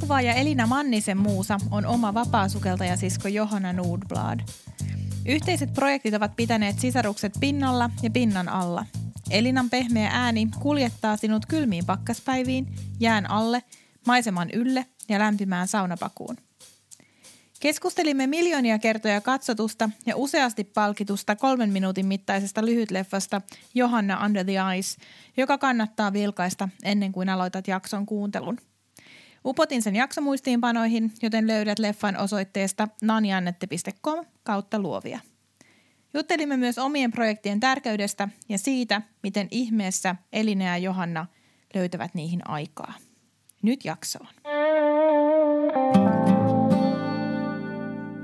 Valokuvaaja Elina Mannisen muusa on oma vapaasukeltajasisko Johanna Nordblad. Yhteiset projektit ovat pitäneet sisarukset pinnalla ja pinnan alla. Elinan pehmeä ääni kuljettaa sinut kylmiin pakkaspäiviin, jään alle, maiseman ylle ja lämpimään saunapakuun. Keskustelimme miljoonia kertoja katsotusta ja useasti palkitusta kolmen minuutin mittaisesta lyhytleffasta Johanna Under the Ice, joka kannattaa vilkaista ennen kuin aloitat jakson kuuntelun – Upotin sen jaksomuistiinpanoihin, joten löydät leffan osoitteesta naniannette.com kautta luovia. Juttelimme myös omien projektien tärkeydestä ja siitä, miten ihmeessä Elina ja Johanna löytävät niihin aikaa. Nyt jaksoon.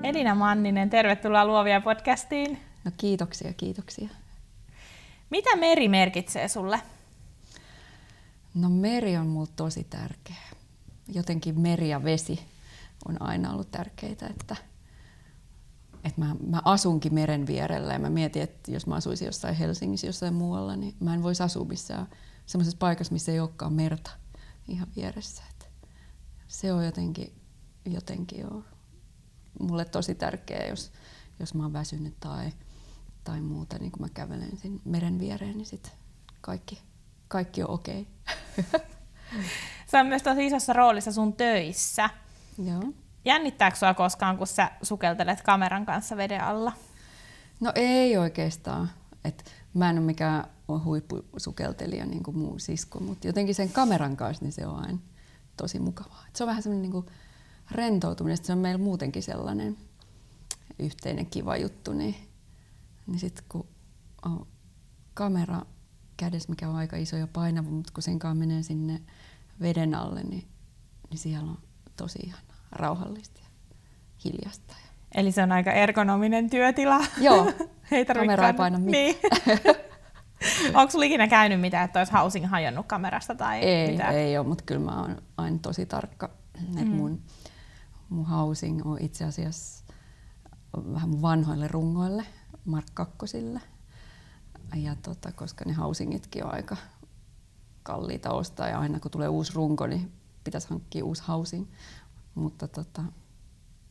Elina Manninen, tervetuloa Luovia podcastiin. No kiitoksia, kiitoksia. Mitä meri merkitsee sulle? No meri on mulle tosi tärkeä jotenkin meri ja vesi on aina ollut tärkeitä, että, että mä, mä asunkin meren vierellä ja mä mietin, että jos mä asuisin jossain Helsingissä jossain muualla, niin mä en voisi asua missään semmoisessa paikassa, missä ei olekaan merta ihan vieressä. Että se on jotenkin, jotenkin jo mulle tosi tärkeää, jos, jos mä oon väsynyt tai, tai muuta, niin kun mä kävelen sen meren viereen, niin sit kaikki, kaikki on okei. Okay. Se on myös tosi isossa roolissa sun töissä. Joo. Jännittääkö sua koskaan, kun sä sukeltelet kameran kanssa veden alla? No ei oikeastaan. Et mä en ole mikään huippusukeltelija niin kuin muu sisko, mutta jotenkin sen kameran kanssa niin se on aina tosi mukavaa. Et se on vähän semmoinen niin rentoutuminen, se on meillä muutenkin sellainen yhteinen kiva juttu, niin, niin sitten kun on kamera kädessä, mikä on aika iso ja painava, mutta kun sen kanssa menee sinne veden alle, niin, niin siellä on tosi ihana, rauhallista ja hiljasta. Eli se on aika ergonominen työtila. Joo, ei kamera ei paina mitään. Niin. Onko sinulla ikinä käynyt mitään, että olisi housing hajonnut kamerasta tai ei, mitään? Ei ole, mutta kyllä mä oon aina tosi tarkka. Mm. Että mun, mun housing on itse asiassa vähän mun vanhoille rungoille, Mark Kakkosille. Ja tota, koska ne housingitkin on aika kalliita ostaa ja aina kun tulee uusi runko, niin pitäisi hankkia uusi housing. Mutta tota,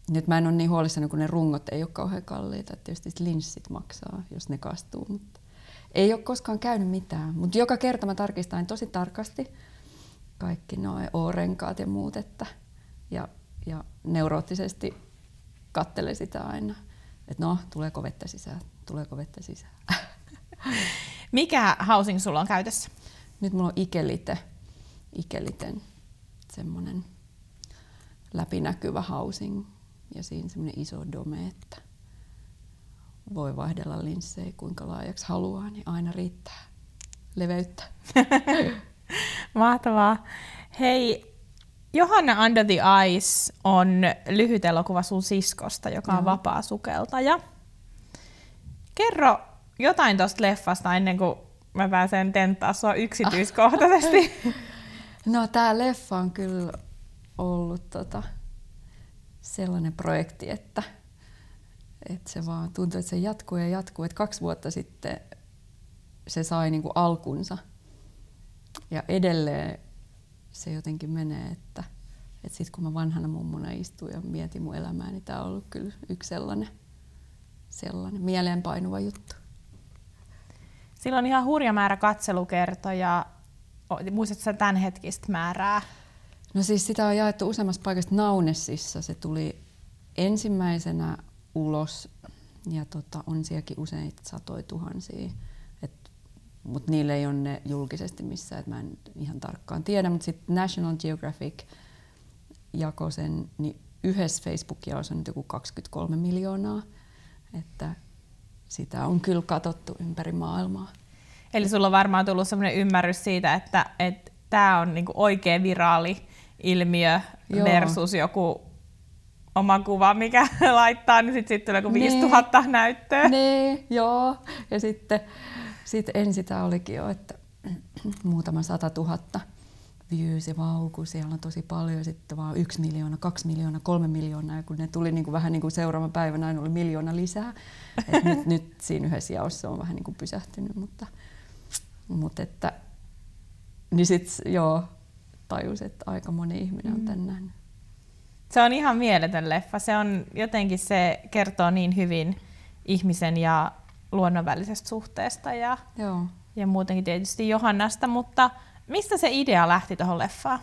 nyt mä en ole niin huolissani, kun ne rungot ei ole kauhean kalliita. Että tietysti linssit maksaa, jos ne kastuu. Mutta ei ole koskaan käynyt mitään. Mutta joka kerta mä tarkistan tosi tarkasti kaikki nuo O-renkaat ja muut. Että, ja, ja neuroottisesti kattele sitä aina. Että no, tuleeko vettä sisään, tuleeko vettä sisään. Mikä housing sulla on käytössä? Nyt mulla on ikelite, ikeliten semmoinen läpinäkyvä housing ja siinä semmoinen iso dome, että voi vaihdella linssejä kuinka laajaksi haluaa, niin aina riittää leveyttä. Mahtavaa. Hei, Johanna Under the Ice on lyhyt elokuva sun siskosta, joka on Joo. vapaa sukeltaja. Kerro jotain tuosta leffasta ennen kuin mä pääsen tenttaa sua yksityiskohtaisesti. no tää leffa on kyllä ollut tota, sellainen projekti, että, että se vaan tuntuu, että se jatkuu ja jatkuu. Että kaksi vuotta sitten se sai niinku alkunsa ja edelleen se jotenkin menee, että, että sitten kun mä vanhana mummuna istun ja mietin mun elämää, niin tämä on ollut kyllä yksi sellainen, sellainen mieleenpainuva juttu. Sillä on ihan hurja määrä katselukertoja. Muistatko tämän hetkistä määrää? No siis sitä on jaettu useammassa paikassa. Naunessissa se tuli ensimmäisenä ulos ja tota, on sielläkin useita satoja tuhansia. Mutta niille ei ole ne julkisesti missään, että mä en ihan tarkkaan tiedä. Mutta sitten National Geographic jakoi sen, niin yhdessä Facebook-jaossa on nyt joku 23 miljoonaa. Että sitä on kyllä katsottu ympäri maailmaa. Eli sulla on varmaan tullut sellainen ymmärrys siitä, että tämä on niinku oikea viraali ilmiö Joo. versus joku oma kuva, mikä laittaa, niin sitten sit tulee kuin 5000 nee. näyttöä. Nee, joo. Ja sitten sit ensi tämä olikin jo, että muutama sata tuhatta views ja vauku, siellä on tosi paljon, sitten vaan yksi miljoona, kaksi miljoonaa, kolme miljoonaa, ja kun ne tuli niin kuin vähän niin kuin seuraavan päivän aina oli miljoona lisää. Et nyt, nyt siinä yhdessä jaossa on vähän niin kuin pysähtynyt, mutta, mutta että, niin sitten joo, tajus, että aika moni ihminen on mm. tän nähnyt. Se on ihan mieletön leffa. Se on jotenkin se kertoo niin hyvin ihmisen ja luonnon välisestä suhteesta ja, Joo. ja muutenkin tietysti Johannasta, mutta mistä se idea lähti tuohon leffaan?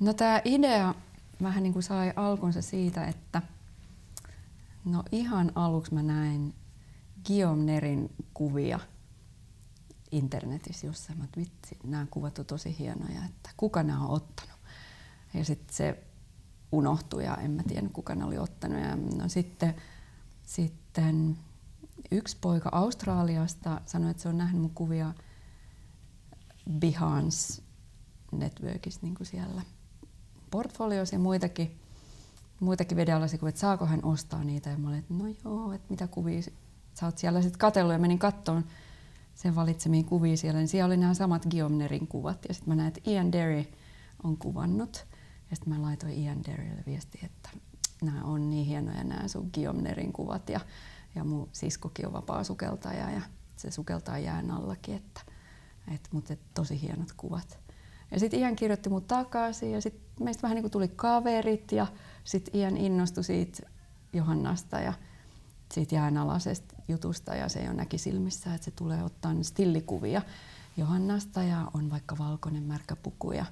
No tämä idea vähän niin kuin sai alkunsa siitä, että no ihan aluksi mä näin Guillaume Nerin kuvia internetissä jossain, että vitsi, nämä kuvat on tosi hienoja, että kuka nämä on ottanut. Ja sitten se unohtui ja en mä tiedä kuka ne oli ottanut. Ja no sitten, sitten yksi poika Australiasta sanoi, että se on nähnyt mun kuvia Behance Networkissa niin kuin siellä portfolioissa ja muitakin, muitakin videollaisia että saako hän ostaa niitä. Ja mä olin, että no joo, että mitä kuvia sä oot siellä sitten katsellut ja menin kattoon sen valitsemiin kuvia siellä, niin siellä oli nämä samat Guillaume kuvat. Ja sitten mä näin, että Ian Derry on kuvannut. Ja sitten mä laitoin Ian Derrylle viesti, että nämä on niin hienoja nämä sun Guillaume kuvat. Ja, ja mun siskokin on vapaa sukeltaja ja se sukeltaa jään allakin, että, et, mutta et, tosi hienot kuvat. Ja sitten Ian kirjoitti mut takaisin ja sitten meistä vähän niin kuin tuli kaverit ja sitten Ian innostui siitä Johannasta ja siitä jäänalaisesta jutusta ja se jo näki silmissä, että se tulee ottaa stillikuvia Johannasta ja on vaikka valkoinen märkä puku ja,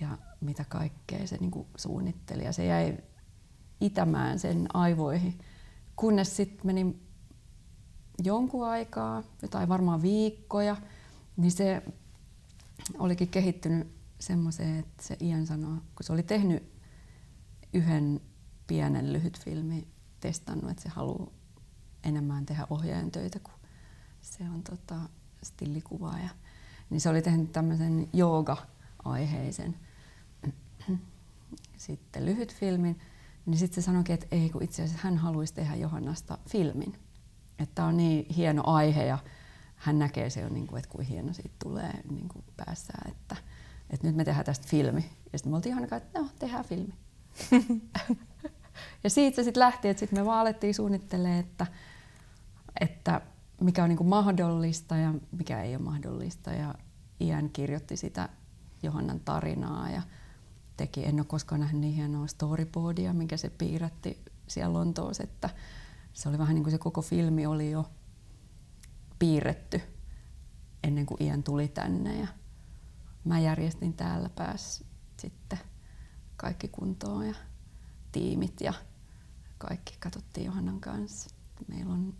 ja mitä kaikkea se niin suunnitteli. Ja se jäi itämään sen aivoihin, kunnes sitten meni jonkun aikaa, jotain varmaan viikkoja, niin se olikin kehittynyt semmoiseen, että se Ian sanoi, kun se oli tehnyt yhden pienen lyhyt filmi, testannut, että se haluaa enemmän tehdä ohjaajan töitä, kun se on tota, stillikuvaaja. Niin se oli tehnyt tämmöisen jooga-aiheisen sitten lyhyt filmin. Niin sitten se sanoikin, että ei, kun itse asiassa hän haluaisi tehdä Johannasta filmin. Että on niin hieno aihe ja hän näkee se jo, niin kuin, että kuin hieno siitä tulee niin kuin päässä, että, että nyt me tehdään tästä filmi. Ja sitten me oltiin ihan että no, tehdään filmi. ja siitä se sitten lähti, että sitten me vaan alettiin suunnittelemaan, että, että mikä on niin kuin mahdollista ja mikä ei ole mahdollista. Ja Ian kirjoitti sitä Johannan tarinaa ja teki, en ole koskaan nähnyt niin hienoa storyboardia, minkä se piirrätti siellä Lontoossa, että se oli vähän niin kuin se koko filmi oli jo piirretty ennen kuin Ian tuli tänne ja mä järjestin täällä pääs sitten kaikki kuntoon ja tiimit ja kaikki katsottiin Johannan kanssa. Meillä on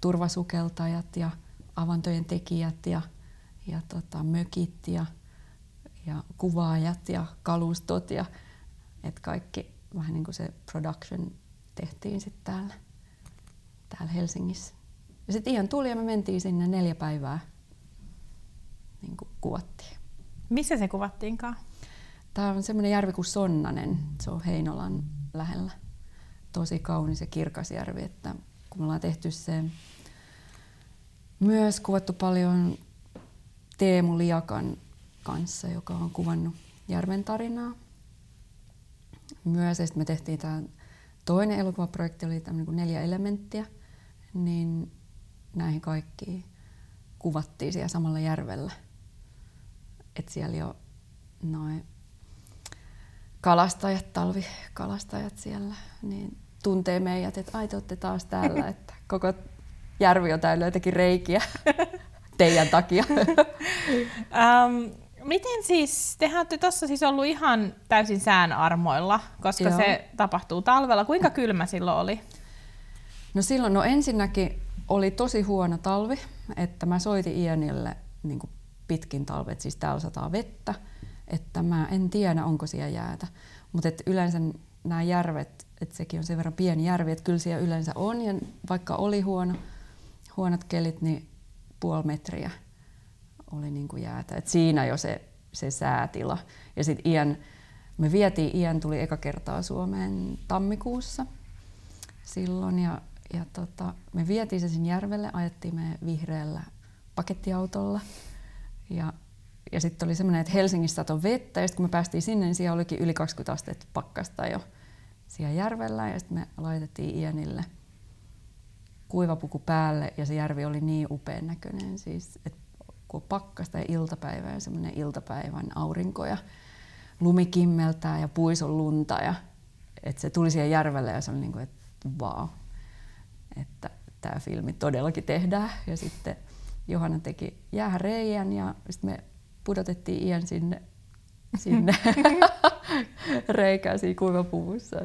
turvasukeltajat ja avantojen tekijät ja, ja tota, mökit ja, ja kuvaajat ja kalustot ja et kaikki vähän niin kuin se production tehtiin sitten täällä, täällä Helsingissä. Ja sitten ihan tuli ja me mentiin sinne neljä päivää niin kuin kuvattiin. Missä se kuvattiinkaan? Tämä on semmoinen järvi kuin Sonnanen. Se on Heinolan lähellä. Tosi kaunis ja kirkas järvi. Että kun me ollaan tehty se myös kuvattu paljon Teemu Liakan kanssa, joka on kuvannut järven tarinaa. Myös ja me tehtiin tämä toinen elokuvaprojekti, oli tämmöinen kuin neljä elementtiä, niin näihin kaikkiin kuvattiin siellä samalla järvellä. Et siellä jo noin kalastajat, talvikalastajat siellä, niin tuntee meidät, että ai te olette taas täällä, että koko järvi on täynnä jotenkin reikiä teidän takia. um, miten siis, tehän olette tuossa siis ollut ihan täysin sään armoilla, koska Joo. se tapahtuu talvella. Kuinka kylmä silloin oli? No silloin, no ensinnäkin oli tosi huono talvi, että mä soitin Ianille niin pitkin talvet, siis täällä sataa vettä, että mä en tiedä, onko siellä jäätä. Mutta yleensä nämä järvet, että sekin on sen verran pieni järvi, että kyllä siellä yleensä on, ja vaikka oli huono, huonot kelit, niin puoli metriä oli niin kuin jäätä. Et siinä jo se, se säätila. Ja sitten Ian me vietiin, Ian tuli eka kertaa Suomeen tammikuussa silloin ja, ja tota, me vietiin se sinne järvelle, ajettiin me vihreällä pakettiautolla. Ja, ja sitten oli semmoinen, että Helsingissä on vettä ja sitten kun me päästiin sinne, niin siellä olikin yli 20 astetta pakkasta jo siellä järvellä ja sitten me laitettiin Ianille kuivapuku päälle ja se järvi oli niin upean näköinen siis, että kun pakkasta ja iltapäivä ja semmoinen iltapäivän aurinko ja lumi kimmeltää ja puison lunta ja että se tuli siihen järvelle ja se oli niin kuin, että vau, että tämä filmi todellakin tehdään. Ja sitten Johanna teki jääreijän ja sitten me pudotettiin Ian sinne, sinne reikään siinä kuivapuvussa.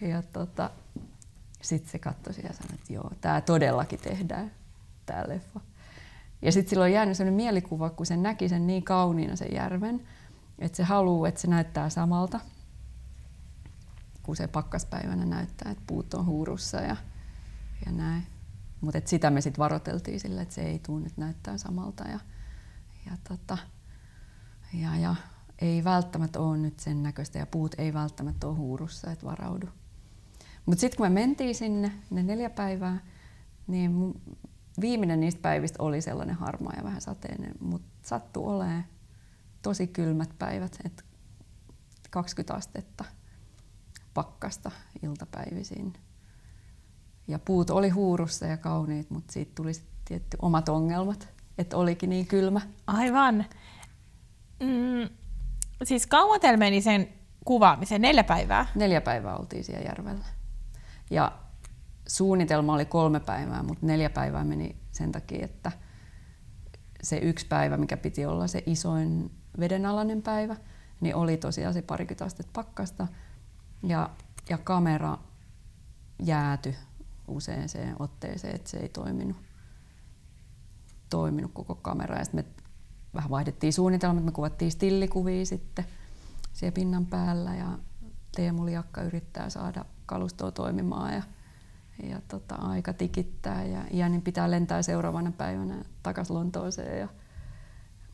Ja, tota, sitten se katsoi ja sanoi, että joo, tämä todellakin tehdään, tämä leffa. Ja sitten silloin on jäänyt sellainen mielikuva, kun se näki sen niin kauniina sen järven, että se haluaa, että se näyttää samalta kun se pakkaspäivänä näyttää, että puut on huurussa ja, ja näin. Mutta sitä me sitten varoteltiin sille, että se ei tule nyt näyttää samalta. Ja, ja, tota, ja, ja ei välttämättä ole nyt sen näköistä ja puut ei välttämättä ole huurussa, että varaudu. Mutta sitten kun me mentiin sinne ne neljä päivää, niin viimeinen niistä päivistä oli sellainen harmaa ja vähän sateinen, mutta sattui olemaan tosi kylmät päivät, että 20 astetta pakkasta iltapäivisin. Ja puut oli huurussa ja kauniit, mutta siitä tuli tietty omat ongelmat, että olikin niin kylmä. Aivan. Mm, siis kauan teillä meni sen kuvaamiseen? Neljä päivää? Neljä päivää oltiin siellä järvellä. Ja suunnitelma oli kolme päivää, mutta neljä päivää meni sen takia, että se yksi päivä, mikä piti olla se isoin vedenalainen päivä, niin oli tosiaan se parikymmentä astetta pakkasta – ja, ja kamera jääty useaseen otteeseen, että se ei toiminut, toiminut koko kamera. Ja me vähän vaihdettiin suunnitelmat, me kuvattiin stillikuvia sitten siellä pinnan päällä ja Teemu Liakka yrittää saada kalustoa toimimaan ja, ja tota, aika tikittää ja Ianin pitää lentää seuraavana päivänä takaisin Lontooseen. Ja,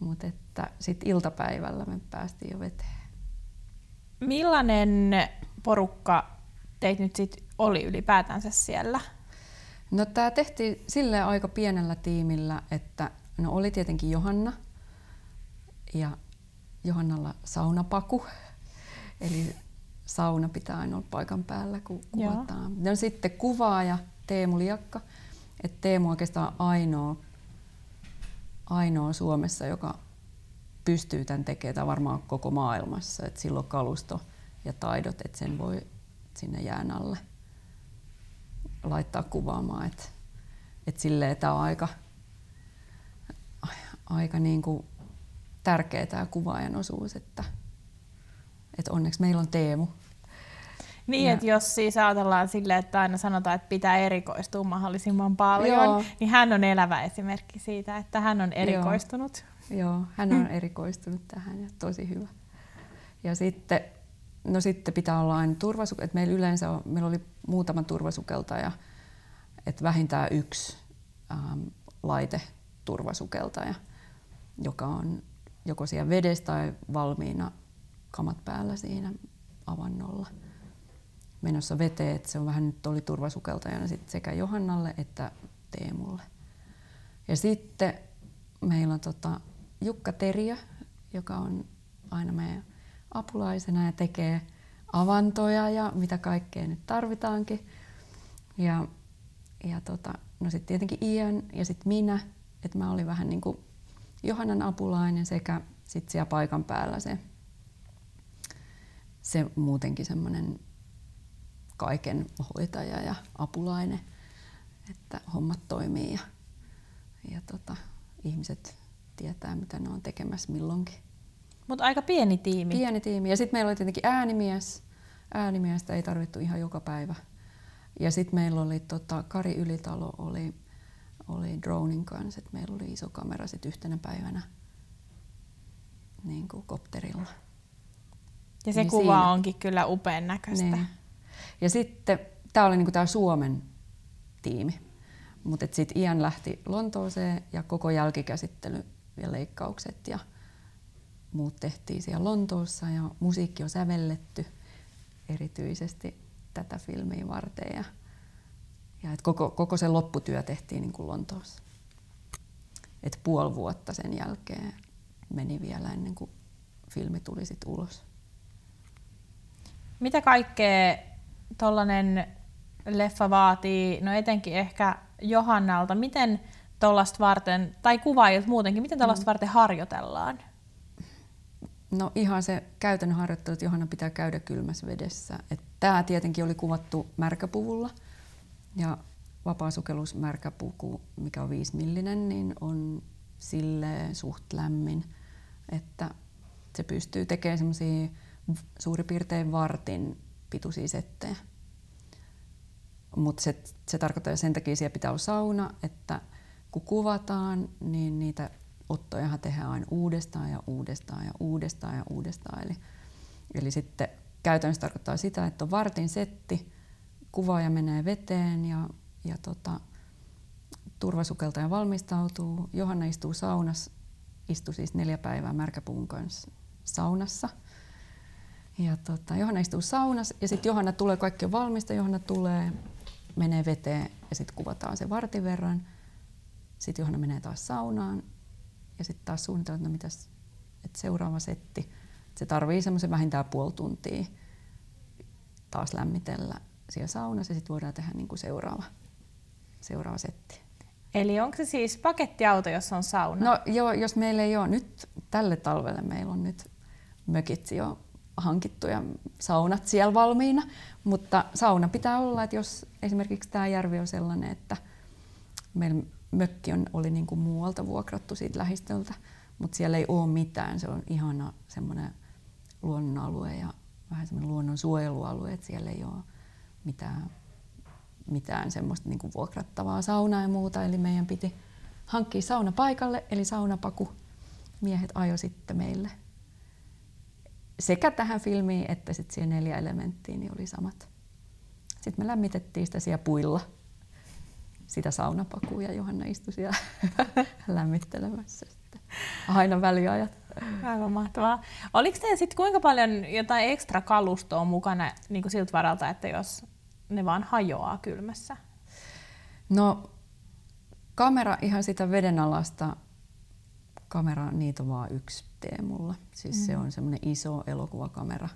mutta että sitten iltapäivällä me päästiin jo veteen. Millainen porukka teit nyt sit oli ylipäätänsä siellä? No tämä tehtiin sille aika pienellä tiimillä, että no oli tietenkin Johanna ja Johannalla saunapaku. Eli sauna pitää aina olla paikan päällä, kun kuvataan. No sitten kuvaaja Teemu Liakka. Et Teemu oikeastaan ainoa, ainoa Suomessa, joka pystyy tämän tekemään, tai varmaan koko maailmassa. Et silloin kalusto ja taidot, että sen voi sinne jään alle laittaa kuvaamaan. Että et silleen tämä on aika, aika niin kuin tärkeä tämä kuvaajan osuus, että, että onneksi meillä on Teemu. Niin, että jos siis ajatellaan silleen, että aina sanotaan, että pitää erikoistua mahdollisimman paljon, Joo. niin hän on elävä esimerkki siitä, että hän on erikoistunut. Joo, Joo hän on erikoistunut tähän ja tosi hyvä. Ja sitten No sitten pitää olla aina turvasukeltaja. Meillä yleensä on, meillä oli muutama turvasukeltaja, että vähintään yksi ähm, laite turvasukeltaja, joka on joko siellä vedessä tai valmiina kamat päällä siinä avannolla menossa veteen. Että se on vähän nyt oli turvasukeltajana sit sekä Johannalle että Teemulle. Ja sitten meillä on tota Jukka Teriö, joka on aina meidän apulaisena ja tekee avantoja ja mitä kaikkea nyt tarvitaankin. Ja, ja tota, no sitten tietenkin Ian ja sitten minä, että mä olin vähän niin kuin Johannan apulainen sekä sitten siellä paikan päällä se, se muutenkin semmoinen kaiken hoitaja ja apulainen, että hommat toimii ja, ja tota, ihmiset tietää, mitä ne on tekemässä milloinkin. Mutta aika pieni tiimi. Pieni tiimi. Ja sitten meillä oli tietenkin äänimies. Äänimiestä ei tarvittu ihan joka päivä. Ja sitten meillä oli tota, Kari Ylitalo oli, oli dronin kanssa, että meillä oli iso kamera sit yhtenä päivänä niin kuin kopterilla. Ja se niin kuva siinä. onkin kyllä upean näköistä. Niin. Ja sitten tämä oli niinku tämä Suomen tiimi. Mutta sitten Ian lähti Lontooseen ja koko jälkikäsittely ja leikkaukset ja muut tehtiin siellä Lontoossa ja musiikki on sävelletty erityisesti tätä filmiä varten. Ja, ja et koko, koko se lopputyö tehtiin niin kuin Lontoossa. Et puoli vuotta sen jälkeen meni vielä ennen kuin filmi tuli sit ulos. Mitä kaikkea tollanen leffa vaatii, no etenkin ehkä Johannalta, miten tuollaista varten, tai kuvaajat muutenkin, miten tuollaista mm. varten harjoitellaan? No ihan se käytännön harjoittelu, että Johanna pitää käydä kylmässä vedessä. Tämä tietenkin oli kuvattu märkäpuvulla ja vapaasukellus märkäpuku, mikä on 5 millinen, niin on sille suht lämmin, että se pystyy tekemään semmoisia suurin piirtein vartin pituisia settejä. Mutta se, se tarkoittaa, että sen takia siellä pitää olla sauna, että kun kuvataan, niin niitä ottojahan tehdään aina uudestaan ja uudestaan ja uudestaan ja uudestaan. Eli, eli sitten käytännössä tarkoittaa sitä, että on vartin setti, kuvaaja menee veteen ja, ja tota, turvasukeltaja valmistautuu. Johanna istuu saunassa, istui siis neljä päivää märkäpuun kanssa saunassa. Ja tota, Johanna istuu saunassa ja sitten Johanna tulee, kaikki on valmista, Johanna tulee, menee veteen ja sitten kuvataan se vartin verran. Sitten Johanna menee taas saunaan ja sitten taas suunnitellaan, että no mitäs, että seuraava setti. Se tarvii semmoisen vähintään puoli tuntia taas lämmitellä siellä saunassa ja sitten voidaan tehdä niin kuin seuraava, seuraava setti. Eli onko se siis pakettiauto, jossa on sauna? No joo, jos meillä ei ole nyt tälle talvelle, meillä on nyt mökit jo hankittu ja saunat siellä valmiina, mutta sauna pitää olla, että jos esimerkiksi tämä järvi on sellainen, että meillä mökki on, oli niin kuin muualta vuokrattu siitä lähistöltä, mutta siellä ei ole mitään. Se on ihana semmoinen luonnonalue ja vähän semmoinen luonnonsuojelualue, että siellä ei ole mitään, mitään semmoista niin kuin vuokrattavaa saunaa ja muuta. Eli meidän piti hankkia sauna paikalle, eli saunapaku. Miehet ajo sitten meille sekä tähän filmiin että sitten siihen neljä elementtiin niin oli samat. Sitten me lämmitettiin sitä siellä puilla sitä saunapakua ja Johanna istui siellä lämmittelemässä sitten. aina väliajat. Aivan mahtavaa. Oliko teillä sitten kuinka paljon jotain ekstra kalustoa mukana niin siltä varalta, että jos ne vaan hajoaa kylmässä? No kamera ihan sitä vedenalasta, kamera, niitä on vaan yksi mulla. Siis mm. se on semmoinen iso elokuvakamera,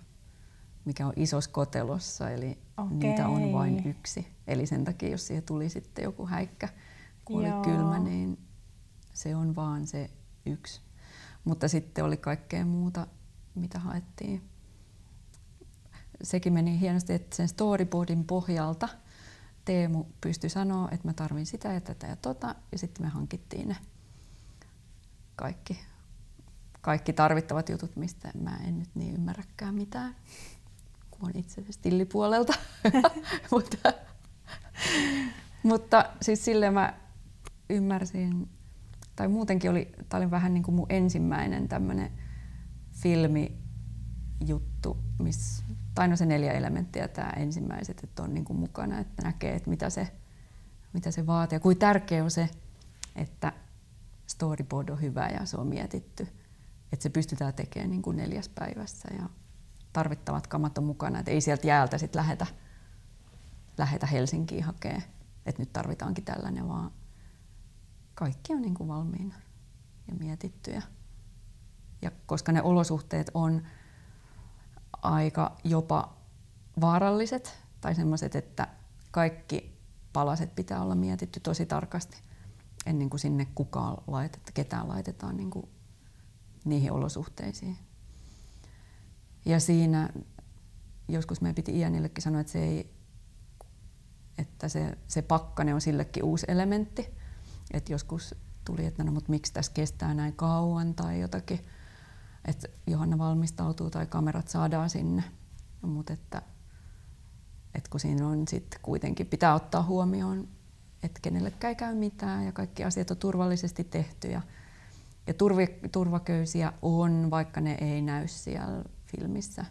mikä on isossa kotelossa, eli okay. niitä on vain yksi. Eli sen takia, jos siihen tuli sitten joku häikkä, kun Joo. oli kylmä, niin se on vaan se yksi. Mutta sitten oli kaikkea muuta, mitä haettiin. Sekin meni hienosti, että sen storyboardin pohjalta Teemu pystyi sanoa, että mä tarvin sitä ja tätä ja tota, ja sitten me hankittiin ne kaikki, kaikki tarvittavat jutut, mistä mä en nyt niin ymmärräkään mitään, on itse stillipuolelta. mutta, mutta siis silleen mä ymmärsin, tai muutenkin oli, tämä oli vähän niin kuin mun ensimmäinen tämmöinen filmijuttu, missä, tai no se neljä elementtiä tämä ensimmäiset, että on niin kuin mukana, että näkee, että mitä se, mitä se vaatii ja kuinka tärkeä on se, että storyboard on hyvä ja se on mietitty, että se pystytään tekemään niin kuin neljäs päivässä ja tarvittavat kamat on mukana, että ei sieltä jäältä sitten lähetä, lähetä Helsinkiin hakemaan, että nyt tarvitaankin tällainen, vaan kaikki on niin kuin valmiina ja mietitty. Ja, koska ne olosuhteet on aika jopa vaaralliset tai sellaiset, että kaikki palaset pitää olla mietitty tosi tarkasti ennen kuin sinne kukaan laitetaan, ketään laitetaan niin kuin niihin olosuhteisiin. Ja siinä joskus meidän piti Ianillekin sanoa, että se, ei, että se, se pakkane on sillekin uusi elementti. Että joskus tuli, että no, mutta miksi tässä kestää näin kauan tai jotakin. Että Johanna valmistautuu tai kamerat saadaan sinne. No, mutta että, että kun siinä on sitten kuitenkin pitää ottaa huomioon, että kenellekään ei käy mitään ja kaikki asiat on turvallisesti tehty ja, ja turvi, turvaköysiä on, vaikka ne ei näy siellä filmissä.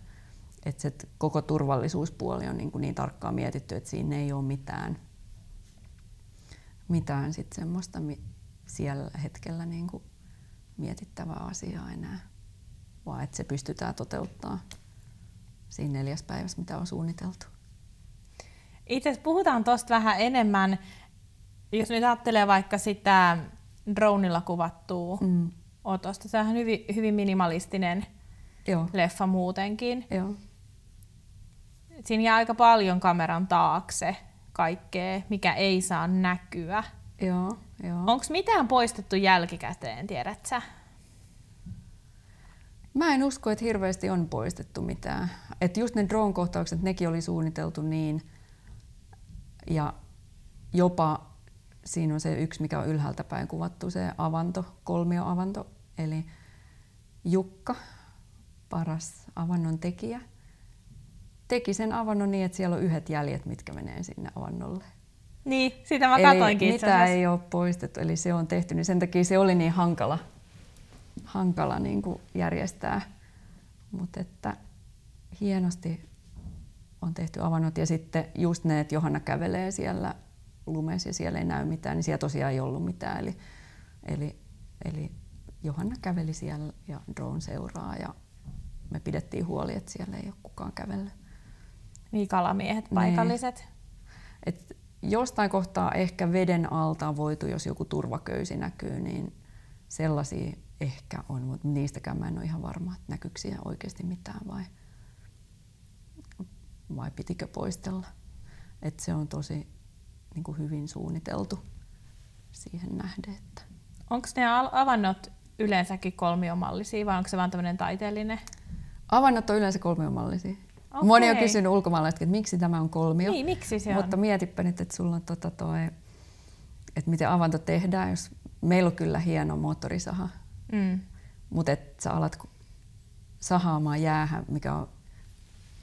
Että se koko turvallisuuspuoli on niin, kuin niin tarkkaan mietitty, että siinä ei ole mitään, mitään sit semmoista siellä hetkellä niin kuin mietittävää asiaa enää. vaan että se pystytään toteuttaa siinä neljäs päivässä, mitä on suunniteltu. Itse asiassa puhutaan tuosta vähän enemmän, jos nyt ajattelee vaikka sitä dronilla kuvattua mm. otosta. Se on hyvin, hyvin minimalistinen Joo. leffa muutenkin. Joo. Siinä jää aika paljon kameran taakse kaikkea, mikä ei saa näkyä. Joo, joo. Onko mitään poistettu jälkikäteen, tiedät sä? Mä en usko, että hirveästi on poistettu mitään. Et just ne drone-kohtaukset, nekin oli suunniteltu niin. Ja jopa siinä on se yksi, mikä on ylhäältä päin kuvattu, se avanto, kolmioavanto. Eli Jukka, paras avannon tekijä, teki sen avannon niin, että siellä on yhdet jäljet, mitkä menee sinne avannolle. Niin, sitä mä katoinkin itse mitä ei ole poistettu, eli se on tehty, niin sen takia se oli niin hankala, hankala niin kuin järjestää. Mutta että hienosti on tehty avannot ja sitten just ne, että Johanna kävelee siellä lumessa ja siellä ei näy mitään, niin siellä tosiaan ei ollut mitään. Eli, eli, eli Johanna käveli siellä ja drone seuraa ja me pidettiin huoli, että siellä ei ole kukaan kävellyt. Niin kalamiehet, niin. paikalliset. Ne. Et jostain kohtaa ehkä veden alta on voitu, jos joku turvaköysi näkyy, niin sellaisia ehkä on, mutta niistäkään mä en ole ihan varma, että näkyykö siellä oikeasti mitään vai, vai pitikö poistella. Et se on tosi niin kuin hyvin suunniteltu siihen nähden. Että... Onko ne avannot yleensäkin kolmiomallisia vai onko se vain tämmöinen taiteellinen? Avannot on yleensä kolmiomallisia. Okay. Moni on kysynyt ulkomaalaisetkin, että miksi tämä on kolmio. Niin, miksi se on? Mutta mietipä nyt, että sulla on tota toi, että miten avanto tehdään. Jos meillä on kyllä hieno moottorisaha, mm. mutta että sä alat sahaamaan jäähän, mikä on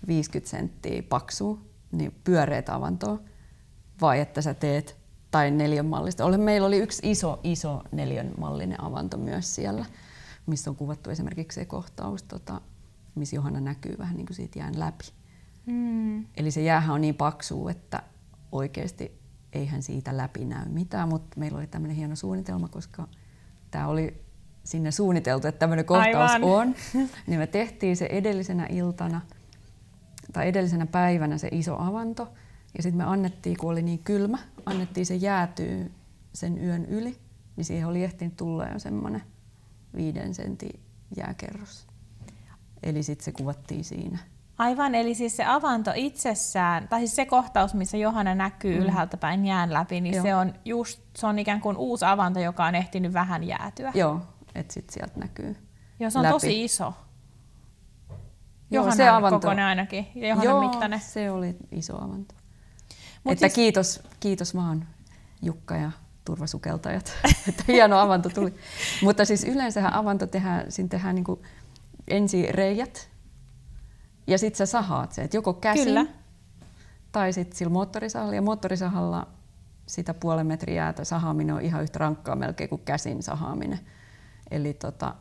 50 senttiä paksu, niin pyöreät avantoa, vai että sä teet tai neljän mallista. Ole, meillä oli yksi iso, iso neljän mallinen avanto myös siellä, missä on kuvattu esimerkiksi se kohtaus, tota, missä Johanna näkyy vähän niin kuin siitä jään läpi. Mm. Eli se jäähän on niin paksu, että oikeasti eihän siitä läpi näy mitään, mutta meillä oli tämmöinen hieno suunnitelma, koska tämä oli sinne suunniteltu, että tämmöinen kohtaus Aivan. on. Niin me tehtiin se edellisenä iltana tai edellisenä päivänä se iso avanto. Ja sitten me annettiin, kun oli niin kylmä, annettiin se jäätyy sen yön yli, niin siihen oli ehtinyt tulla jo semmoinen viiden sentin jääkerros. Eli sitten se kuvattiin siinä. Aivan, eli siis se avanto itsessään, tai siis se kohtaus, missä Johanna näkyy mm. ylhäältä päin jään läpi, niin Joo. se on just, se on ikään kuin uusi avanto, joka on ehtinyt vähän jäätyä. Joo, että sitten sieltä näkyy Joo, se on läpi. tosi iso. Joo, se avanto. kokoinen ainakin, ja Johanna Joo, mittainen. se oli iso avanto. Mut että siis... kiitos, kiitos vaan Jukka ja turvasukeltajat, että hieno avanto tuli. Mutta siis yleensähän avanto tehdään, siinä tehdään niin ensin reijät ja sitten sä sahaat sen, että joko käsin Kyllä. tai sitten sillä moottorisahalla. Ja moottorisahalla sitä puolen metriä jäätä sahaaminen on ihan yhtä rankkaa melkein kuin käsin sahaaminen. Eli tota,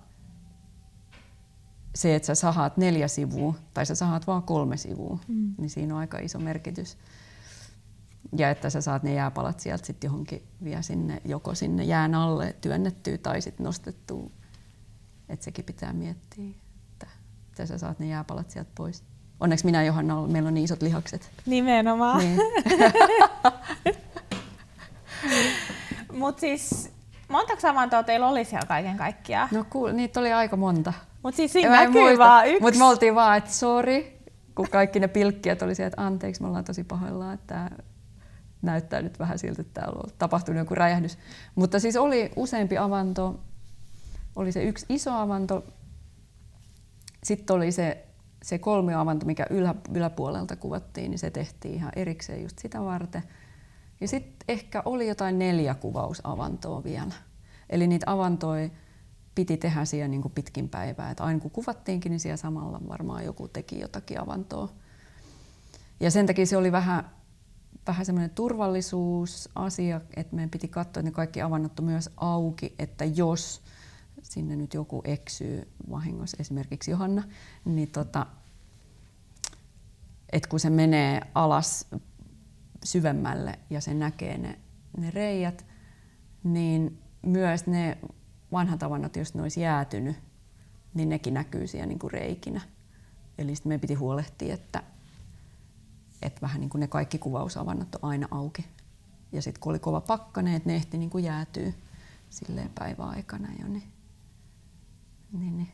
se, että sä sahaat neljä sivua tai sä sahaat vain kolme sivua, mm. niin siinä on aika iso merkitys. Ja että sä saat ne jääpalat sieltä sitten johonkin vielä sinne, joko sinne jään alle työnnettyä tai sitten nostettua. Että sekin pitää miettiä että sä saat ne jääpalat sieltä pois. Onneksi minä ja Johanna, meillä on niin isot lihakset. Nimenomaan. Niin. Mutta siis montako avantoa teillä oli siellä kaiken kaikkiaan? No kuul, niitä oli aika monta. Mutta siis siinä näkyy vaan yksi. Mutta me oltiin vaan, että sori, kun kaikki ne pilkkiät oli sieltä, että anteeksi, me ollaan tosi pahoillaan, että näyttää nyt vähän siltä, että täällä on tapahtunut joku räjähdys. Mutta siis oli useampi avanto. Oli se yksi iso avanto, sitten oli se, se kolmioavanto, mikä ylä, yläpuolelta kuvattiin, niin se tehtiin ihan erikseen just sitä varten. Ja sitten ehkä oli jotain neljä kuvausavantoa vielä. Eli niitä avantoja piti tehdä siellä niin kuin pitkin päivää. Et aina kun kuvattiinkin, niin siellä samalla varmaan joku teki jotakin avantoa. Ja sen takia se oli vähän, vähän semmoinen turvallisuusasia, että meidän piti katsoa, että ne kaikki avannot on myös auki, että jos sinne nyt joku eksyy vahingossa, esimerkiksi Johanna, niin tota, että kun se menee alas syvemmälle ja se näkee ne, ne reijät, niin myös ne vanhat avannot, jos ne olisi jäätynyt, niin nekin näkyy siellä niin kuin reikinä. Eli sitten meidän piti huolehtia, että, että vähän niin kuin ne kaikki kuvausavannot on aina auki. Ja sitten kun oli kova pakkane, että ne ehti niin kuin jäätyy silleen päiväaikana jo, niin, niin, niin.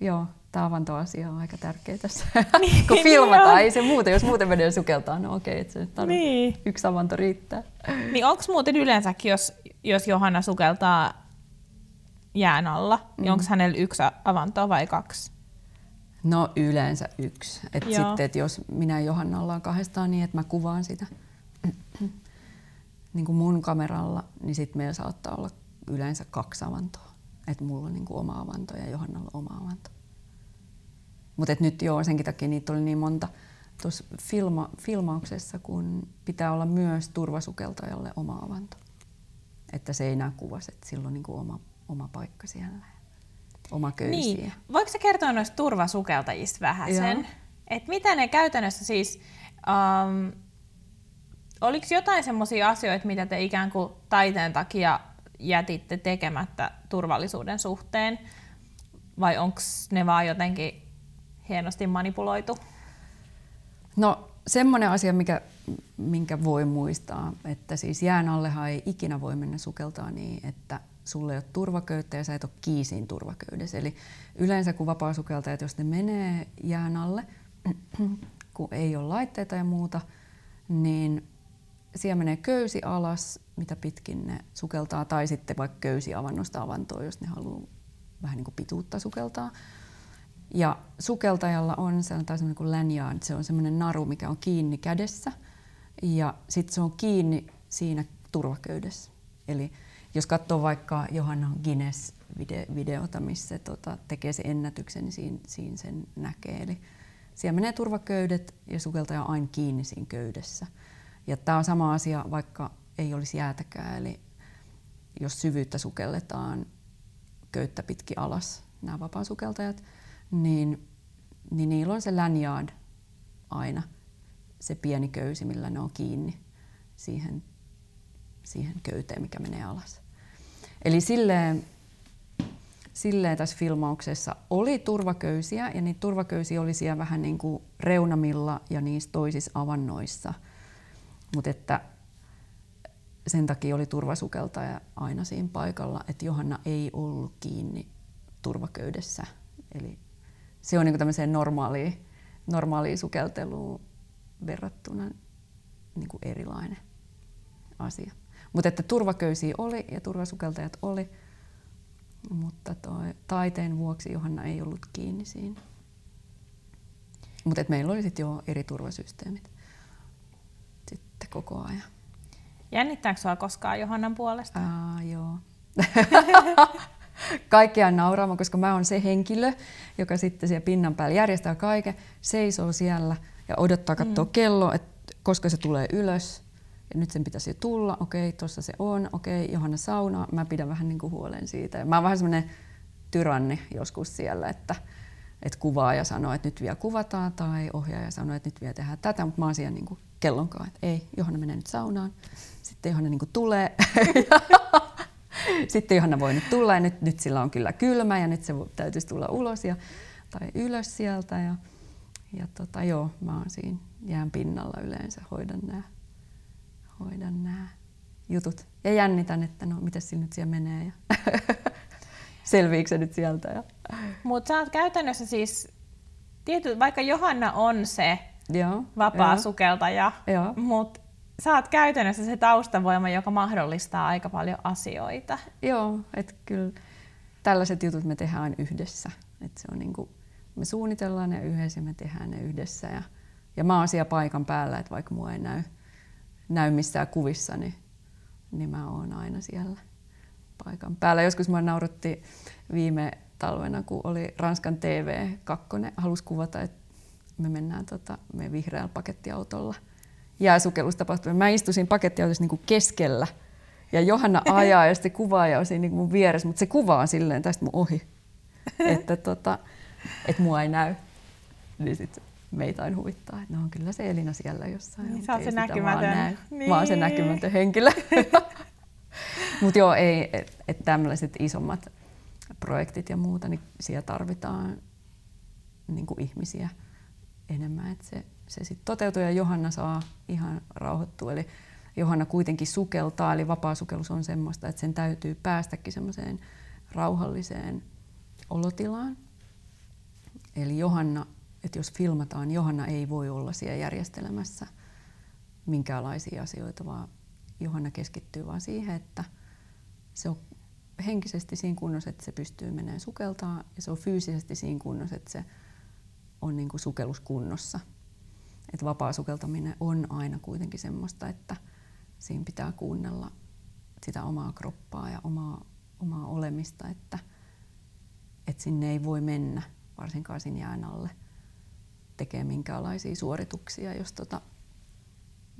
Joo, tämä avantoasia on aika tärkeä tässä. Niin, kun filmataan, ei se muuten, jos muuten menee sukeltaa, no okei, että se niin. yksi avanto riittää. Niin onko muuten yleensäkin, jos, jos Johanna sukeltaa jään alla, niin mm. niin onko hänellä yksi avanto vai kaksi? No yleensä yksi. Et sitten, et jos minä Johanna ollaan kahdestaan niin, että mä kuvaan sitä niin kuin mun kameralla, niin sitten meillä saattaa olla yleensä kaksi avantoa. Että mulla on niin kuin oma avanto ja Johannalla oma avanto. Mutta nyt joo, senkin takia niitä oli niin monta tuossa filma, filmauksessa, kun pitää olla myös turvasukeltajalle oma avanto. Että se ei näe kuvassa, että sillä on niin kuin oma, oma paikka siellä, oma köysi. Niin. Voiko se kertoa noista turvasukeltajista vähän sen? Että mitä ne käytännössä siis... Um, oliko jotain semmoisia asioita, mitä te ikään kuin taiteen takia jätitte tekemättä turvallisuuden suhteen? Vai onko ne vaan jotenkin hienosti manipuloitu? No semmoinen asia, mikä, minkä voi muistaa, että siis jään allehan ei ikinä voi mennä sukeltaa niin, että sulle ei ole turvaköyttä ja sä et ole kiisiin turvaköydessä. Eli yleensä kun vapaasukeltajat, jos ne menee jään alle, kun ei ole laitteita ja muuta, niin siellä menee köysi alas, mitä pitkin ne sukeltaa, tai sitten vaikka köysi avannosta avantoon, jos ne haluaa vähän niin kuin pituutta sukeltaa. Ja sukeltajalla on sellainen kuin lanyard, se on semmoinen naru, mikä on kiinni kädessä, ja sitten se on kiinni siinä turvaköydessä. Eli jos katsoo vaikka Johanna Guinness-videota, missä tota, tekee sen ennätyksen, niin siinä, siinä sen näkee. Eli siellä menee turvaköydet ja sukeltaja on aina kiinni siinä köydessä. Ja tämä on sama asia, vaikka ei olisi jäätäkään. Eli jos syvyyttä sukelletaan köyttä pitkin alas, nämä vapaasukeltajat, niin, niin niillä on se lanyard aina, se pieni köysi, millä ne on kiinni siihen, siihen köyteen, mikä menee alas. Eli silleen, silleen tässä filmauksessa oli turvaköysiä ja niitä turvaköysiä oli siellä vähän niin kuin reunamilla ja niissä toisissa avannoissa – mutta että sen takia oli turvasukeltaja aina siinä paikalla, että Johanna ei ollut kiinni turvaköydessä. Eli se on niin tämmöiseen normaaliin, normaaliin sukelteluun verrattuna niin kuin erilainen asia. Mutta että turvaköysiä oli ja turvasukeltajat oli, mutta toi, taiteen vuoksi Johanna ei ollut kiinni siinä. Mutta meillä oli sitten jo eri turvasysteemit sitten koko ajan. Jännittääkö sinua koskaan Johannan puolesta? Aa, joo. Kaikkea nauraamaan, koska mä oon se henkilö, joka sitten siellä pinnan päällä järjestää kaiken, seisoo siellä ja odottaa katsoa mm. kello, että koska se tulee ylös. Ja nyt sen pitäisi jo tulla, okei, tuossa se on, okei, Johanna sauna, mä pidän vähän niin kuin huolen siitä. Ja mä oon vähän semmoinen tyranni joskus siellä, että, että kuvaaja sanoo, että nyt vielä kuvataan, tai ohjaaja sanoo, että nyt vielä tehdään tätä, mutta mä oon siellä niin kuin kellonkaan, että ei, Johanna menee nyt saunaan. Sitten Johanna niin tulee. Sitten Johanna voi nyt tulla ja nyt, nyt sillä on kyllä kylmä ja nyt se täytyisi tulla ulos ja, tai ylös sieltä. Ja, ja tota, joo, mä oon siinä jään pinnalla yleensä, hoidan nämä hoidan nämä jutut. Ja jännitän, että no, miten sillä nyt siellä menee ja selviikö se nyt sieltä. Ja... Mutta sä oot käytännössä siis, tiety, vaikka Johanna on se Joo, vapaa joo. sukeltaja, mutta sä oot käytännössä se taustavoima, joka mahdollistaa aika paljon asioita. Joo, että kyllä tällaiset jutut me tehdään yhdessä. Et se on niinku, me suunnitellaan ne yhdessä ja me tehdään ne yhdessä. Ja, ja mä oon siellä paikan päällä, että vaikka mua ei näy, näy missään kuvissa, niin, niin mä oon aina siellä paikan päällä. Joskus mä nauratti viime talvena, kun oli Ranskan TV2, halusi kuvata, että me mennään tota, me vihreällä pakettiautolla jääsukellustapahtumia. Mä istuisin pakettiautossa niin kuin keskellä ja Johanna ajaa ja sitten kuvaaja on siinä niin kuin mun vieressä, mutta se kuvaa silleen tästä mun ohi, että, tota, että mua ei näy. Niin sit meitä aina huvittaa, että no kyllä se Elina siellä jossain niin, on. Se se näkymätön. Niin. Mä oon se näkymätön henkilö. mutta joo, ei, että et tämmöiset isommat projektit ja muuta, niin siellä tarvitaan niin kuin ihmisiä enemmän, että se, se sitten toteutuu ja Johanna saa ihan rauhoittua. Eli Johanna kuitenkin sukeltaa, eli vapaasukellus on semmoista, että sen täytyy päästäkin semmoiseen rauhalliseen olotilaan. Eli Johanna, että jos filmataan, Johanna ei voi olla siellä järjestelemässä minkäänlaisia asioita, vaan Johanna keskittyy vaan siihen, että se on henkisesti siinä kunnossa, että se pystyy menemään sukeltaa ja se on fyysisesti siinä kunnossa, että se on niin kuin sukelluskunnossa. Että vapaa sukeltaminen on aina kuitenkin semmoista, että siinä pitää kuunnella sitä omaa kroppaa ja omaa, omaa olemista, että, että sinne ei voi mennä, varsinkaan sinne jään alle, tekee minkäänlaisia suorituksia, jos, tota,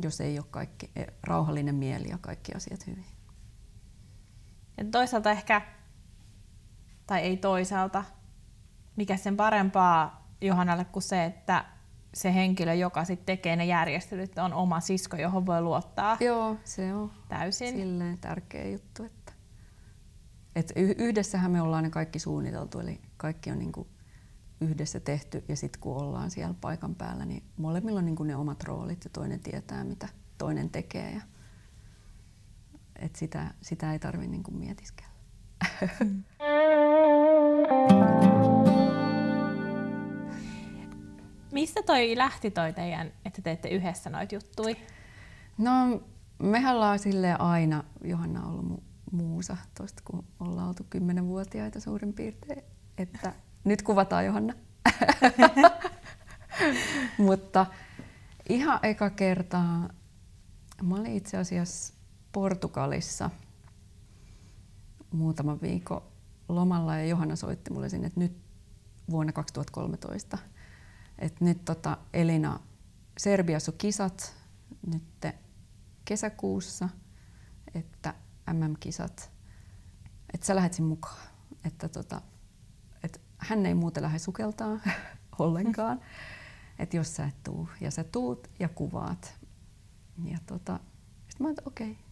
jos ei ole kaikki, e, rauhallinen mieli ja kaikki asiat hyvin. Ja toisaalta ehkä, tai ei toisaalta, mikä sen parempaa Johannalle kuin se, että se henkilö, joka sitten tekee ne järjestelyt, on oma sisko, johon voi luottaa. Joo, se on täysin. silleen tärkeä juttu. Että, että yhdessähän me ollaan ne kaikki suunniteltu, eli kaikki on niinku yhdessä tehty ja sitten kun ollaan siellä paikan päällä, niin molemmilla on niinku ne omat roolit ja toinen tietää, mitä toinen tekee. Ja, et sitä, sitä ei tarvitse niinku mietiskellä. Mm. Mistä toi lähti toi teidän, että teette yhdessä noit juttui? No, mehän ollaan sille aina, Johanna on ollut muusa tuosta, kun ollaan oltu kymmenenvuotiaita suurin piirtein, että nyt kuvataan Johanna. Mutta ihan eka kertaa, mä olin itse asiassa Portugalissa muutama viikon lomalla ja Johanna soitti mulle sinne, että nyt vuonna 2013 että nyt tota Elina, Serbiassa on kisat nyt kesäkuussa, että MM-kisat, että sä lähet sinne mukaan. Että tota, et hän ei muuten lähde sukeltaa ollenkaan, että jos sä et tuu. Ja sä tuut ja kuvaat. Ja tota, sitten mä että okei, okay.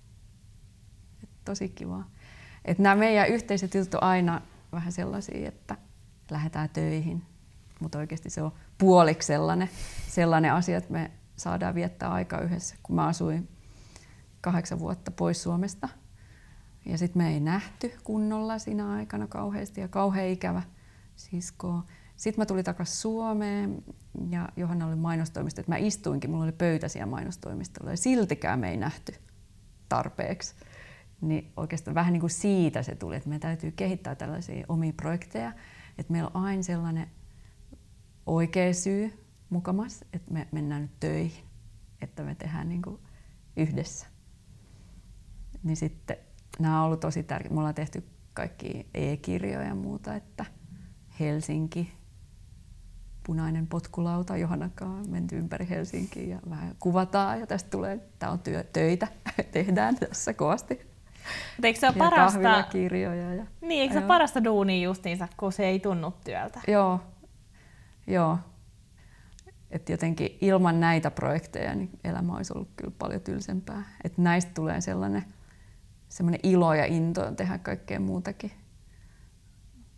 Et tosi kiva. Että nämä meidän yhteiset jutut on aina vähän sellaisia, että lähdetään töihin, mutta oikeasti se on puoliksi sellainen, sellainen asia, että me saadaan viettää aikaa yhdessä. Kun mä asuin kahdeksan vuotta pois Suomesta ja sitten me ei nähty kunnolla siinä aikana kauheasti ja kauhean ikävä sisko. Sitten mä tulin takaisin Suomeen ja Johanna oli mainostoimisto, että mä istuinkin, mulla oli pöytä siellä mainostoimistolla ja siltikään me ei nähty tarpeeksi. Niin oikeastaan vähän niin kuin siitä se tuli, että me täytyy kehittää tällaisia omia projekteja, että meillä on aina sellainen oikea syy mukamas, että me mennään nyt töihin, että me tehdään niin kuin yhdessä. Niin sitten nämä on ollut tosi tärkeitä. Me ollaan tehty kaikki e-kirjoja ja muuta, että Helsinki, punainen potkulauta, Johannakaan menty ympäri Helsinkiä ja vähän kuvataan ja tästä tulee, tämä on työ, töitä, tehdään tässä kovasti. Mutta eikö se ole parasta, ja, niin, eikö se parasta duunia justiinsa, kun se ei tunnu työltä? Joo, Joo. että jotenkin ilman näitä projekteja niin elämä olisi ollut kyllä paljon tylsempää. että näistä tulee sellainen, sellainen ilo ja into tehdä kaikkea muutakin.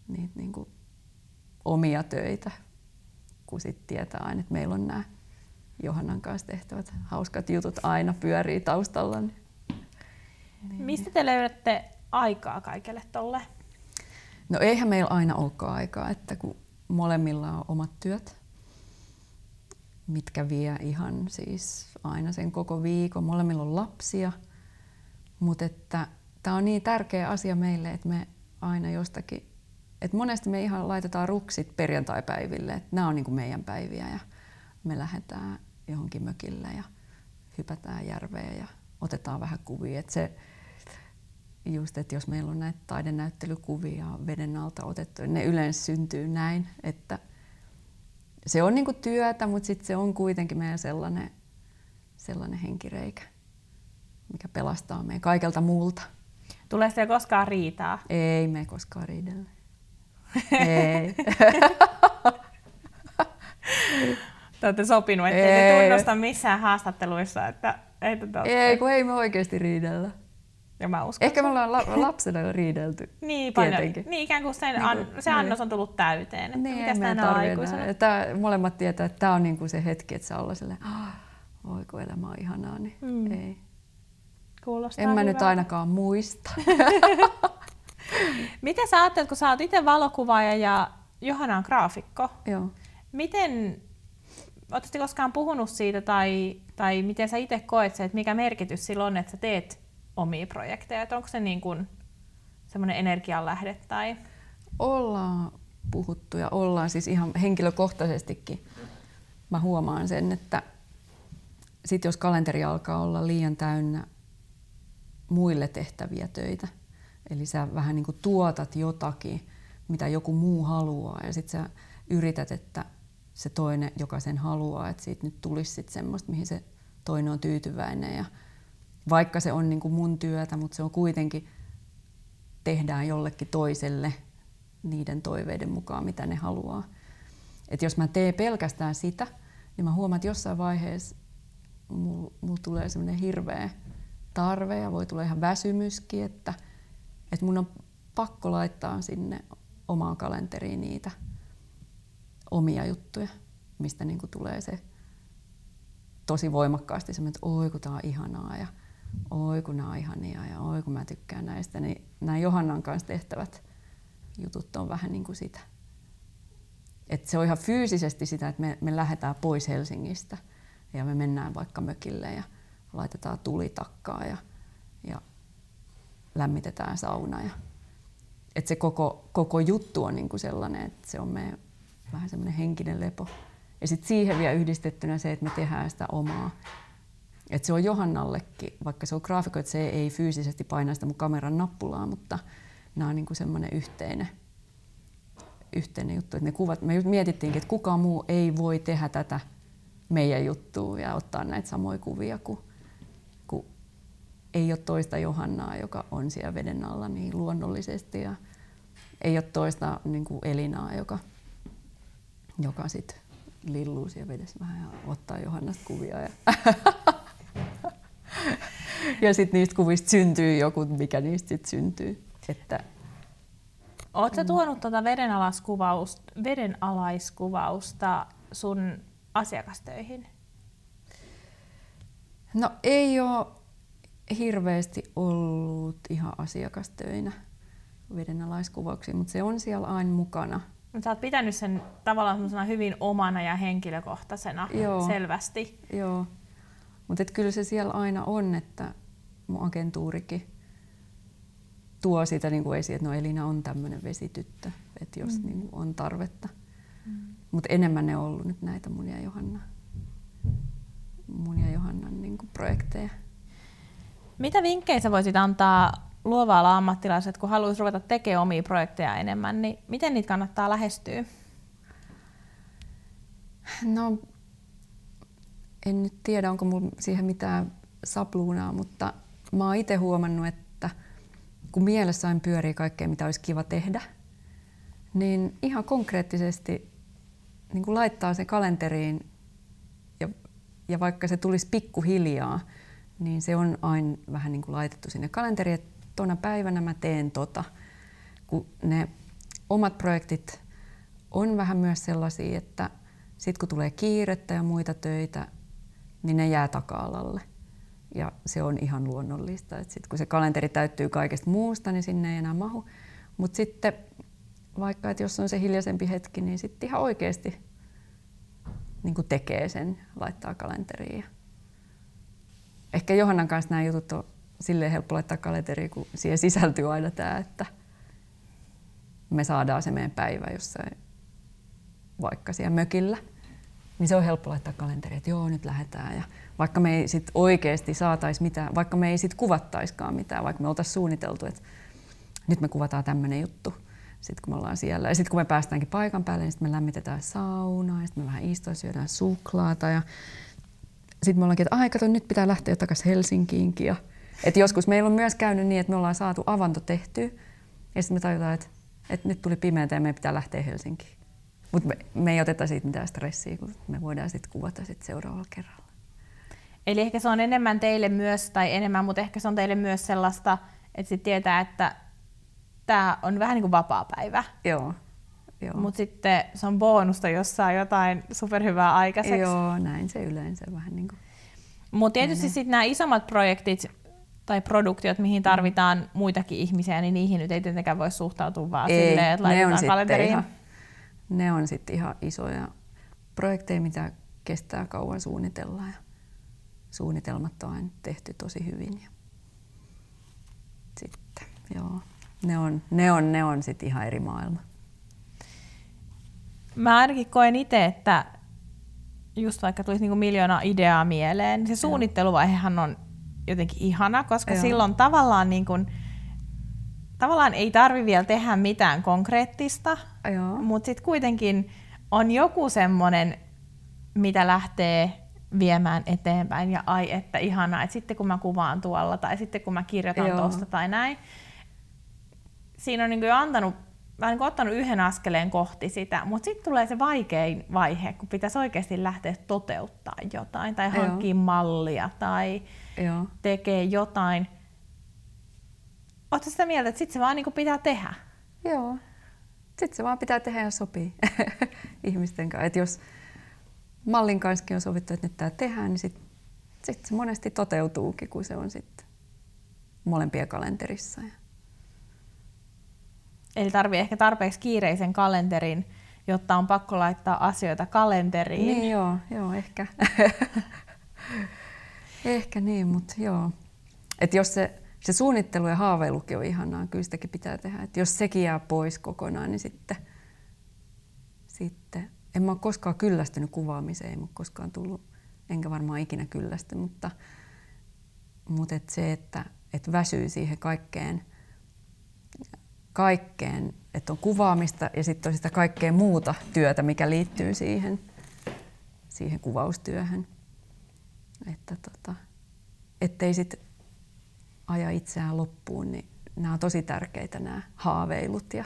Niitä niin kuin omia töitä, kun sitten tietää aina, että meillä on nämä Johannan kanssa tehtävät hauskat jutut aina pyörii taustalla. Niin. Mistä te löydätte aikaa kaikelle tolle? No eihän meillä aina olekaan aikaa, että kun molemmilla on omat työt, mitkä vie ihan siis aina sen koko viikon. Molemmilla on lapsia, mutta että tämä on niin tärkeä asia meille, että me aina jostakin, että monesti me ihan laitetaan ruksit perjantaipäiville, että nämä on niin kuin meidän päiviä ja me lähdetään johonkin mökille ja hypätään järveen ja otetaan vähän kuvia. Että se, just, että jos meillä on näitä taidenäyttelykuvia veden alta otettu, niin ne yleensä syntyy näin, että se on niinku työtä, mutta sitten se on kuitenkin meidän sellainen, sellainen henkireikä, mikä pelastaa meidän kaikelta muulta. Tulee se koskaan riitaa? Ei me koskaan riidellä. Ei. Te olette sopinut, ettei ei. te tunnusta missään haastatteluissa, että ei, ei kun ei me oikeasti riidellä. Ja mä uskon. Ehkä me ollaan la- lapsena jo riidelty. Niin paljon. Tietenkin. Niin ikään kuin sen Niin an, se niin. annos on tullut täyteen. Että Niin, mitäs tänä aikuisena? Tää, molemmat tietää, että tämä on niinku se hetki, että saa olla silleen, "Ah, voi kun elämä on ihanaa, niin Mm. ei. Kuulostaa En mä nyt hyvältä. ainakaan muista. Miten sä ajattelet, kun sä oot itse valokuvaaja ja Johanna on graafikko, Joo. miten, ootte koskaan puhunut siitä tai, tai miten sä itse koet se, että mikä merkitys sillä on, että sä teet omia projekteja, että onko se niin kuin semmoinen energianlähde tai... Ollaan puhuttu ja ollaan siis ihan henkilökohtaisestikin. Mä huomaan sen, että sit jos kalenteri alkaa olla liian täynnä muille tehtäviä töitä, eli sä vähän niin kuin tuotat jotakin, mitä joku muu haluaa, ja sitten sä yrität, että se toinen, joka sen haluaa, että siitä nyt tulisi sit semmoista, mihin se toinen on tyytyväinen. Ja vaikka se on niin kuin mun työtä, mutta se on kuitenkin, tehdään jollekin toiselle niiden toiveiden mukaan, mitä ne haluaa. Et jos mä teen pelkästään sitä, niin mä huomaan, että jossain vaiheessa mulla mul tulee semmoinen hirveä tarve ja voi tulla ihan väsymyskin, että, että mun on pakko laittaa sinne omaan kalenteriin niitä omia juttuja, mistä niin tulee se tosi voimakkaasti semmoinen, että oi kun tää on ihanaa ja oi kun nää on ihania ja oi kun mä tykkään näistä, niin nämä Johannan kanssa tehtävät jutut on vähän niin kuin sitä. Et se on ihan fyysisesti sitä, että me, me lähdetään pois Helsingistä ja me mennään vaikka mökille ja laitetaan tulitakkaa ja, ja lämmitetään sauna. Ja, et se koko, koko juttu on niin kuin sellainen, että se on meidän vähän semmoinen henkinen lepo. Ja sitten siihen vielä yhdistettynä se, että me tehdään sitä omaa. Et se on Johannallekin, vaikka se on graafikko, että se ei fyysisesti paina sitä mun kameran nappulaa, mutta nämä on niin kuin semmoinen yhteinen, yhteinen juttu. Ne kuvat, me just mietittiinkin, että kukaan muu ei voi tehdä tätä meidän juttua ja ottaa näitä samoja kuvia, kun, kun ei ole toista Johannaa, joka on siellä veden alla niin luonnollisesti ja ei ole toista niin kuin Elinaa, joka, joka sit lilluu siellä vedessä vähän ja ottaa Johannasta kuvia. Ja, ja sitten niistä kuvista syntyy joku, mikä niistä sitten syntyy. Että Oletko mm. tuonut tuota vedenalaiskuvausta, vedenalaiskuvausta sun asiakastöihin? No ei ole hirveästi ollut ihan asiakastöinä vedenalaiskuvauksia, mutta se on siellä aina mukana. Sä oot pitänyt sen tavallaan hyvin omana ja henkilökohtaisena Joo. selvästi. Joo, mutta kyllä se siellä aina on, että mun agentuurikin tuo sitä niin kuin esiin, että no Elina on tämmöinen vesityttö, että jos mm. niin on tarvetta. Mm. Mutta enemmän ne on ollut nyt näitä mun ja Johanna, mun ja Johannan niin kuin projekteja. Mitä vinkkejä sä voisit antaa luova ammattilaiset, kun haluaisi ruveta tekemään omia projekteja enemmän, niin miten niitä kannattaa lähestyä? No, en nyt tiedä, onko mulla siihen mitään sapluunaa, mutta mä oon itse huomannut, että kun mielessä aina pyörii kaikkea, mitä olisi kiva tehdä, niin ihan konkreettisesti niin kuin laittaa sen kalenteriin ja, ja vaikka se tulisi pikkuhiljaa, niin se on aina vähän niin kuin laitettu sinne kalenteriin, että tuona päivänä mä teen tota. Kun ne omat projektit on vähän myös sellaisia, että sitten kun tulee kiirettä ja muita töitä, niin ne jää taka-alalle. Ja se on ihan luonnollista. Sitten kun se kalenteri täyttyy kaikesta muusta, niin sinne ei enää mahu. Mutta sitten vaikka, että jos on se hiljaisempi hetki, niin sitten ihan oikeasti niin tekee sen, laittaa kalenteriin. Ehkä Johannan kanssa nämä jutut on silleen helppo laittaa kalenteriin, kun siihen sisältyy aina tämä, että me saadaan se meidän päivä jossain vaikka siellä mökillä, niin se on helppo laittaa kalenteriin, että joo, nyt lähdetään. Ja vaikka me ei sit oikeasti saataisi mitään, vaikka me ei sit kuvattaiskaan mitään, vaikka me oltaisiin suunniteltu, että nyt me kuvataan tämmöinen juttu, sitten kun me ollaan siellä. Ja sitten kun me päästäänkin paikan päälle, niin sitten me lämmitetään saunaa ja sitten me vähän istutaan, syödään suklaata ja sitten me ollaankin, että ai kato, nyt pitää lähteä takaisin Helsinkiinkin. Ja, et joskus meillä on myös käynyt niin, että me ollaan saatu avanto tehtyä ja sitten me tajutaan, että, että nyt tuli pimeätä ja meidän pitää lähteä Helsinkiin. Mutta me, me ei oteta siitä mitään stressiä, kun me voidaan sitten kuvata sit seuraavalla kerralla. Eli ehkä se on enemmän teille myös, tai enemmän, mutta ehkä se on teille myös sellaista, että sit tietää, että tämä on vähän niin kuin vapaa päivä. Joo. Joo. Mutta sitten se on bonusta, jos saa jotain superhyvää aikaiseksi. Joo, näin se yleensä vähän niin kuin. Mutta tietysti sitten nämä isommat projektit tai produktiot, mihin tarvitaan muitakin ihmisiä, niin niihin nyt ei tietenkään voi suhtautua vaan ei, silleen, että laitetaan kalenteriin. Ihan, ne on sitten ihan isoja projekteja, mitä kestää kauan suunnitella ja suunnitelmat on aina tehty tosi hyvin. Ja sitten, joo, ne on, ne on, ne on sitten ihan eri maailma. Mä ainakin koen itse, että just vaikka tulisi niinku miljoona ideaa mieleen, niin se suunnitteluvaihehan on jotenkin ihana, koska Joo. silloin tavallaan, niin kun, tavallaan ei tarvi vielä tehdä mitään konkreettista, mutta sitten kuitenkin on joku semmoinen, mitä lähtee viemään eteenpäin ja ai että ihanaa, että sitten kun mä kuvaan tuolla tai sitten kun mä kirjoitan tuosta tai näin. Siinä on niin jo antanut mä niin ottanut yhden askeleen kohti sitä, mutta sitten tulee se vaikein vaihe, kun pitäisi oikeasti lähteä toteuttaa jotain tai hankkia Joo. mallia tai Joo. tekee jotain. Oletko sitä mieltä, että sitten se vaan niin pitää tehdä? Joo. Sitten se vaan pitää tehdä ja sopii ihmisten kanssa. Et jos mallin kanssa on sovittu, että nyt tämä tehdään, niin sitten sit se monesti toteutuukin, kun se on sitten molempien kalenterissa. Eli tarvii ehkä tarpeeksi kiireisen kalenterin, jotta on pakko laittaa asioita kalenteriin. Niin joo, joo ehkä. ehkä niin, mutta joo. Et jos se, se suunnittelu ja haaveilukin on ihanaa, kyllä sitäkin pitää tehdä. Et jos sekin jää pois kokonaan, niin sitten, sitten en mä ole koskaan kyllästynyt kuvaamiseen, ei koskaan tullut, enkä varmaan ikinä kyllästy, mutta, mutta et se, että et väsyy siihen kaikkeen – kaikkeen, että on kuvaamista ja sitten on sitä kaikkea muuta työtä, mikä liittyy siihen, siihen kuvaustyöhön. Että tota, ettei sitten aja itseään loppuun, niin nämä on tosi tärkeitä nämä haaveilut ja,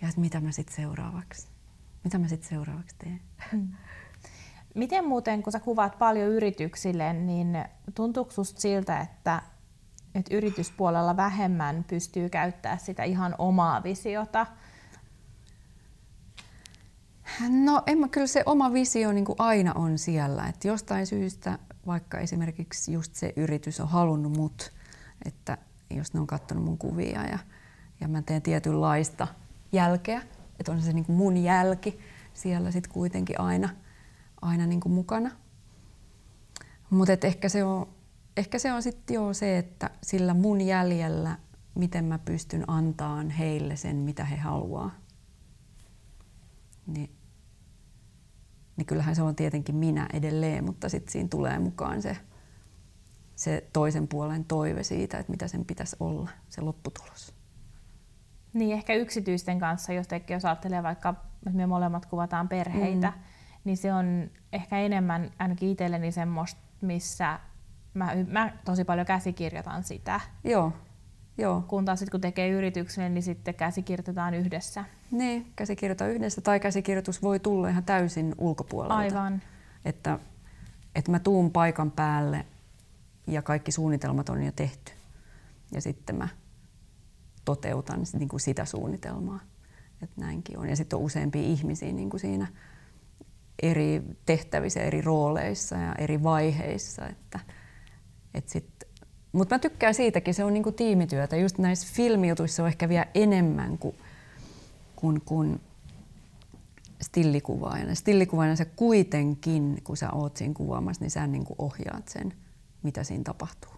ja että mitä mä sitten seuraavaksi, mitä mä sitten seuraavaksi teen. Hmm. Miten muuten, kun sä kuvaat paljon yrityksille, niin tuntuuko siltä, että että yrityspuolella vähemmän pystyy käyttämään sitä ihan omaa visiota? No en mä, kyllä se oma visio niin kuin aina on siellä. Että jostain syystä, vaikka esimerkiksi just se yritys on halunnut mut, että jos ne on katsonut mun kuvia ja, ja mä teen tietynlaista jälkeä, että on se niin kuin mun jälki siellä sitten kuitenkin aina, aina niin kuin mukana. Mutta ehkä se on ehkä se on sitten jo se, että sillä mun jäljellä, miten mä pystyn antaan heille sen, mitä he haluaa. Niin, niin kyllähän se on tietenkin minä edelleen, mutta sitten siinä tulee mukaan se, se toisen puolen toive siitä, että mitä sen pitäisi olla, se lopputulos. Niin ehkä yksityisten kanssa, jos tekin jos ajattelee vaikka, että me molemmat kuvataan perheitä, mm. niin se on ehkä enemmän ainakin itselleni semmoista, missä mä, mä tosi paljon käsikirjoitan sitä. Joo. Joo. Kun taas sit, kun tekee yritykselle, niin sitten käsikirjoitetaan yhdessä. Niin, käsikirjoitetaan yhdessä tai käsikirjoitus voi tulla ihan täysin ulkopuolelta. Aivan. Että, että mä tuun paikan päälle ja kaikki suunnitelmat on jo tehty. Ja sitten mä toteutan niin kuin sitä suunnitelmaa. Että näinkin on. Ja sitten on useampia ihmisiä niin kuin siinä eri tehtävissä, eri rooleissa ja eri vaiheissa. Että, et sit, mutta mä tykkään siitäkin, se on niinku tiimityötä. Just näissä filmijutuissa on ehkä vielä enemmän kuin, kuin, kuin stillikuvaajana. Stillikuvaajana se kuitenkin, kun sä oot siinä kuvaamassa, niin sä niinku ohjaat sen, mitä siinä tapahtuu.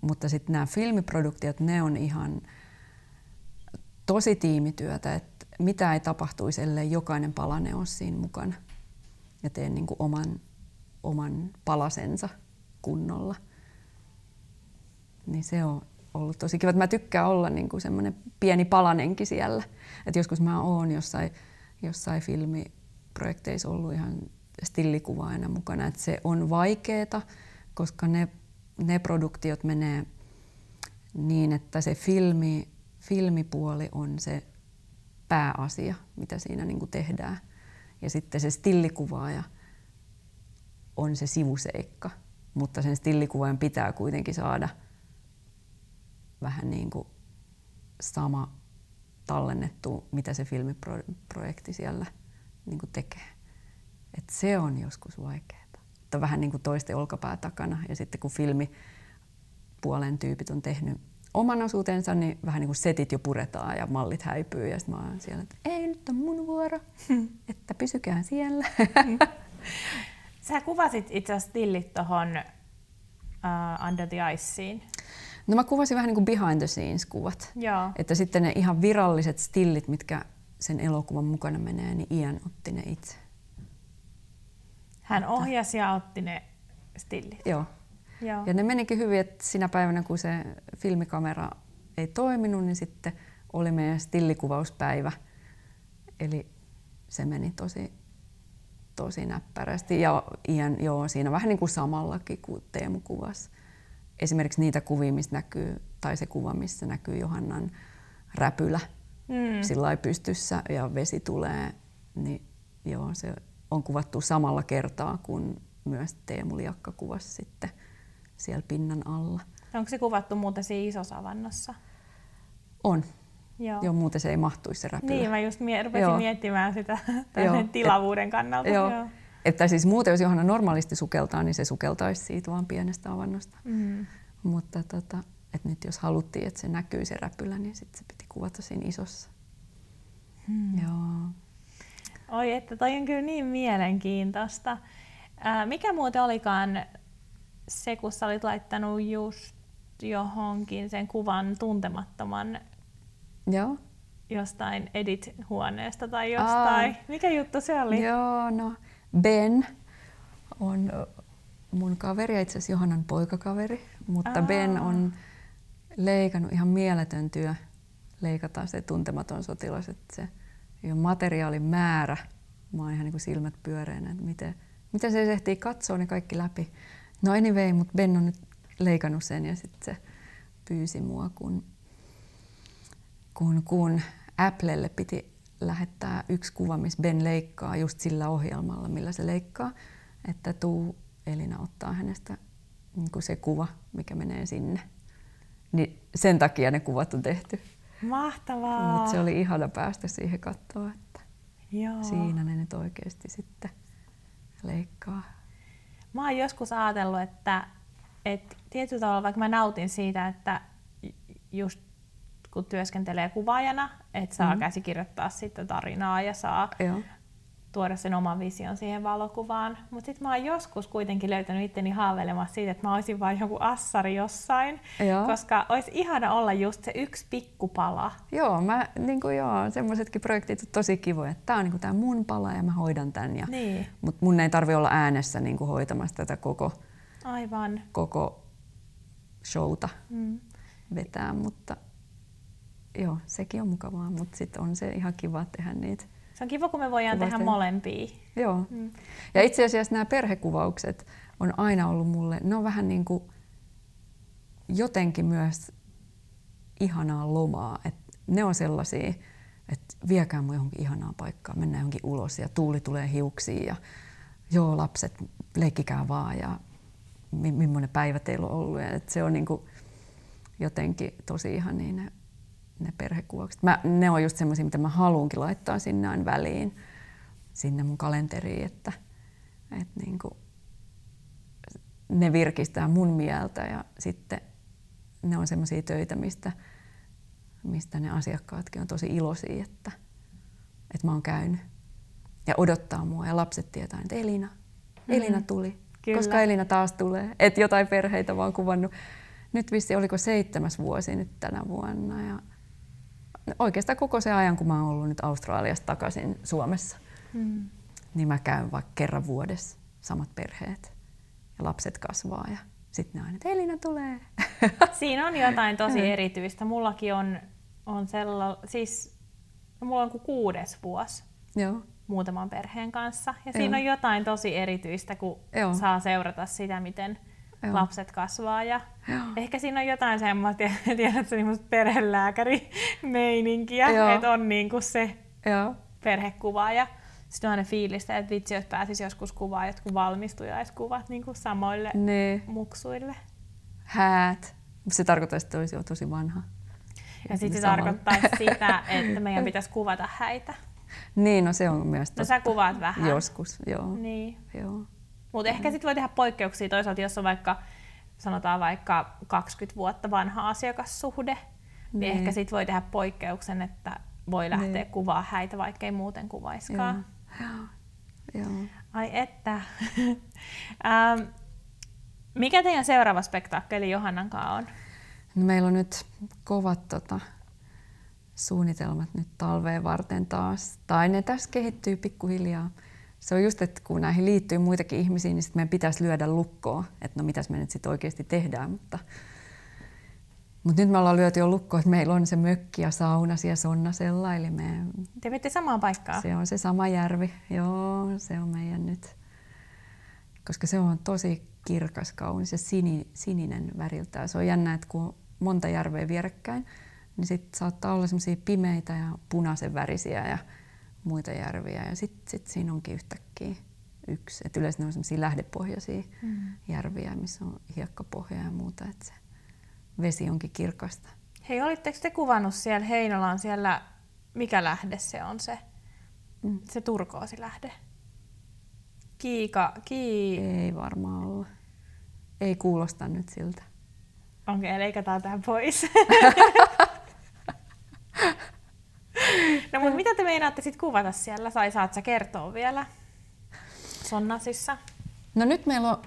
Mutta sitten nämä filmiproduktiot, ne on ihan tosi tiimityötä, että mitä ei tapahtuisi, ellei jokainen palane ole siinä mukana ja tee niinku oman, oman palasensa kunnolla. Niin se on ollut tosi kiva. Mä tykkään olla niin kuin semmoinen pieni palanenkin siellä. Et joskus mä oon jossain, jossain filmiprojekteissa ollut ihan stillikuvaajana mukana. Et se on vaikeeta, koska ne, ne produktiot menee niin, että se filmi, filmipuoli on se pääasia, mitä siinä niin tehdään. Ja sitten se stillikuvaaja – on se sivuseikka, mutta sen stillikuvan pitää kuitenkin saada vähän niin kuin sama tallennettu, mitä se filmiprojekti siellä niin tekee. Et se on joskus vaikeaa. Että vähän niin kuin toisten olkapää takana. Ja sitten kun filmi puolen tyypit on tehnyt oman osuutensa, niin vähän niin kuin setit jo puretaan ja mallit häipyy. Ja sitten mä oon siellä, että ei nyt on mun vuoro, että pysykää siellä. Sä kuvasit itse asiassa tillit tuohon uh, Under the Iceen. No mä kuvasin vähän niin kuin behind the scenes kuvat. Joo. Että sitten ne ihan viralliset stillit, mitkä sen elokuvan mukana menee, niin Ian otti ne itse. Hän ohjasi ja otti ne stillit. Joo. Joo. Ja ne menikin hyvin, että sinä päivänä kun se filmikamera ei toiminut, niin sitten oli meidän stillikuvauspäivä. Eli se meni tosi, tosi näppärästi. Ja Ian, joo, siinä vähän niin kuin samallakin kuin Teemu kuvasi. Esimerkiksi niitä kuvia, missä näkyy, tai se kuva, missä näkyy Johannan räpylä mm. sillä pystyssä ja vesi tulee, niin joo, se on kuvattu samalla kertaa, kun myös Teemu Liakka kuvasi sitten siellä pinnan alla. Onko se kuvattu muuten siinä isossa avannossa? On. Joo. Joo, muuten se ei mahtuisi se räpylä. Niin, mä just mie- rupesin Joo. miettimään sitä Joo. tilavuuden kannalta. Joo. Joo. Että siis muuten, jos Johanna normaalisti sukeltaa, niin se sukeltaisi siitä vaan pienestä avannosta. Mm. Mutta tota, et nyt jos haluttiin, että se näkyy se räpylä, niin sitten se piti kuvata siinä isossa. Hmm. Joo. Oi, että toi on kyllä niin mielenkiintoista. Ää, mikä muuten olikaan se, kun sä olit laittanut just johonkin sen kuvan tuntemattoman Joo. jostain edit-huoneesta tai jostain. Aa, Mikä juttu se oli? Joo, no Ben on mun kaveri, itse asiassa Johannan poikakaveri, mutta Aa. Ben on leikannut ihan mieletön työ leikata se tuntematon sotilas, että se jo materiaalin määrä, mä oon ihan niin kuin silmät pyöreänä, että miten, miten se ehtii katsoa ne kaikki läpi. No anyway, mutta Ben on nyt leikannut sen ja sitten se pyysi mua, kun, kun, kun Applelle piti lähettää yksi kuva, missä Ben leikkaa just sillä ohjelmalla, millä se leikkaa, että tuu Elina ottaa hänestä niin kuin se kuva, mikä menee sinne. Niin sen takia ne kuvat on tehty. Mahtavaa! Mutta se oli ihana päästä siihen katsoa, että Joo. siinä ne nyt oikeasti sitten leikkaa. Mä oon joskus ajatellut, että, että tietyllä tavalla vaikka mä nautin siitä, että just kun työskentelee kuvaajana, että saa mm. käsikirjoittaa sitten tarinaa ja saa Joo tuoda sen oman vision siihen valokuvaan. Mutta sitten mä oon joskus kuitenkin löytänyt itteni haaveilemassa siitä, että mä olisin vain joku assari jossain, joo. koska olisi ihana olla just se yksi pikkupala. Joo, mä, niin kuin joo, semmoisetkin projektit on tosi kivoja, että tää on niin tää mun pala ja mä hoidan tän. Ja, niin. Mutta mun ei tarvi olla äänessä niin kuin hoitamassa tätä koko, Aivan. koko showta mm. vetää, mutta joo, sekin on mukavaa, mutta sitten on se ihan kiva tehdä niitä se on kiva, kun me voidaan Kuvaten. tehdä molempia. Joo. Mm. Ja itse asiassa nämä perhekuvaukset on aina ollut mulle, ne on vähän niin kuin jotenkin myös ihanaa lomaa. Et ne on sellaisia, että viekää mun johonkin ihanaa paikkaa, mennään johonkin ulos ja tuuli tulee hiuksiin ja joo lapset, leikkikää vaan ja mi- millainen päivä teillä on ollut. Et se on niin kuin jotenkin tosi ihan niin ne perhekuvaukset. Mä, ne on just semmoisia, mitä mä haluankin laittaa sinne aina väliin, sinne mun kalenteriin, että, että niin kuin, ne virkistää mun mieltä ja sitten ne on semmoisia töitä, mistä, mistä ne asiakkaatkin on tosi iloisia, että, että mä oon käynyt ja odottaa mua ja lapset tietää, että Elina, Elina mm. tuli. Kyllä. Koska Elina taas tulee. Että jotain perheitä vaan kuvannut. Nyt vissi oliko seitsemäs vuosi nyt tänä vuonna ja oikeastaan koko se ajan, kun mä oon ollut nyt Australiasta takaisin Suomessa, mm. niin mä käyn vaikka kerran vuodessa samat perheet ja lapset kasvaa ja sitten ne aina, että Elina tulee. Siinä on jotain tosi erityistä. Mullakin on, on sella, siis no mulla on kuin kuudes vuosi Joo. muutaman perheen kanssa. Ja siinä on jotain tosi erityistä, kun Joo. saa seurata sitä, miten Joo. lapset kasvaa. Ja ehkä siinä on jotain semmoista, tiedätkö, semmoista perhelääkäri-meininkiä, että on niinku se Joo. perhekuva. Ja Sitten on aina fiilistä, että vitsi, jos pääsis joskus kuvaa jotkut valmistujaiskuvat niin kuin samoille Ne muksuille. häät. Se tarkoittaa, että olisi jo tosi vanha. Ja sitten se tarkoittaa sitä, että meidän pitäisi kuvata häitä. Niin, no se on myös No totta. sä kuvaat vähän. Joskus, joo. Niin. joo. Mutta ehkä sitten voi tehdä poikkeuksia toisaalta, jos on vaikka, sanotaan vaikka 20 vuotta vanha asiakassuhde, niin Niin. ehkä sitten voi tehdä poikkeuksen, että voi lähteä Niin. kuvaa häitä, vaikka ei muuten kuvaiskaan. Joo. Joo. Ai että. ähm, mikä teidän seuraava spektaakkeli Johannan kanssa on? No meillä on nyt kovat tota, suunnitelmat nyt talveen varten taas. Tai ne tässä kehittyy pikkuhiljaa. Se on just, että kun näihin liittyy muitakin ihmisiä, niin sit meidän pitäisi lyödä lukkoon, että no mitäs me nyt sitten oikeasti tehdään. Mutta, mutta nyt me ollaan lyöty jo lukkoon, että meillä on se mökki ja sauna siellä Sonnasella, eli me, Te menette samaan paikkaan. se on se sama järvi. Joo, se on meidän nyt. Koska se on tosi kirkas, kaunis ja sini, sininen väriltään. Se on jännä, että kun on monta järveä vierekkäin, niin sitten saattaa olla semmoisia pimeitä ja punaisen värisiä ja muita järviä. Ja sitten sit siinä onkin yhtäkkiä yksi. Et yleensä ne on semmoisia lähdepohjaisia Mm. järviä, missä on hiekkapohja ja muuta. Että se vesi onkin kirkasta. Hei, olitteko te kuvannut siellä Heinolan siellä, mikä lähde se on se? Mm. Se turkoosi lähde. Kiika, kii... Ei varmaan olla. Ei kuulosta nyt siltä. Okei, okay, leikataan tämä pois. no mutta mitä te meinaatte sitten kuvata siellä? Sai saat sä kertoa vielä? Sonnasissa. No nyt meillä on,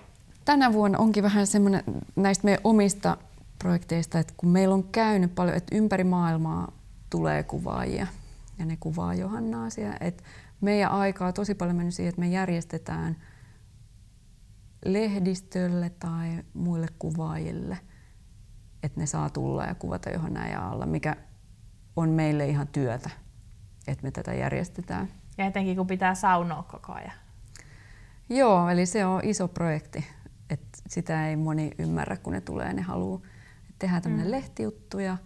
tänä vuonna onkin vähän semmoinen näistä meidän omista projekteista, että kun meillä on käynyt paljon, että ympäri maailmaa tulee kuvaajia ja ne kuvaa Johannaa siellä, että meidän aikaa tosi paljon mennyt siihen, että me järjestetään lehdistölle tai muille kuvaajille, että ne saa tulla ja kuvata Johannaa ja alla, mikä on meille ihan työtä, että me tätä järjestetään. Ja etenkin kun pitää saunoa koko ajan. Joo, eli se on iso projekti. Et sitä ei moni ymmärrä, kun ne tulee. Ne haluaa tehdä tämmöinen Mm. lehtijuttu ja,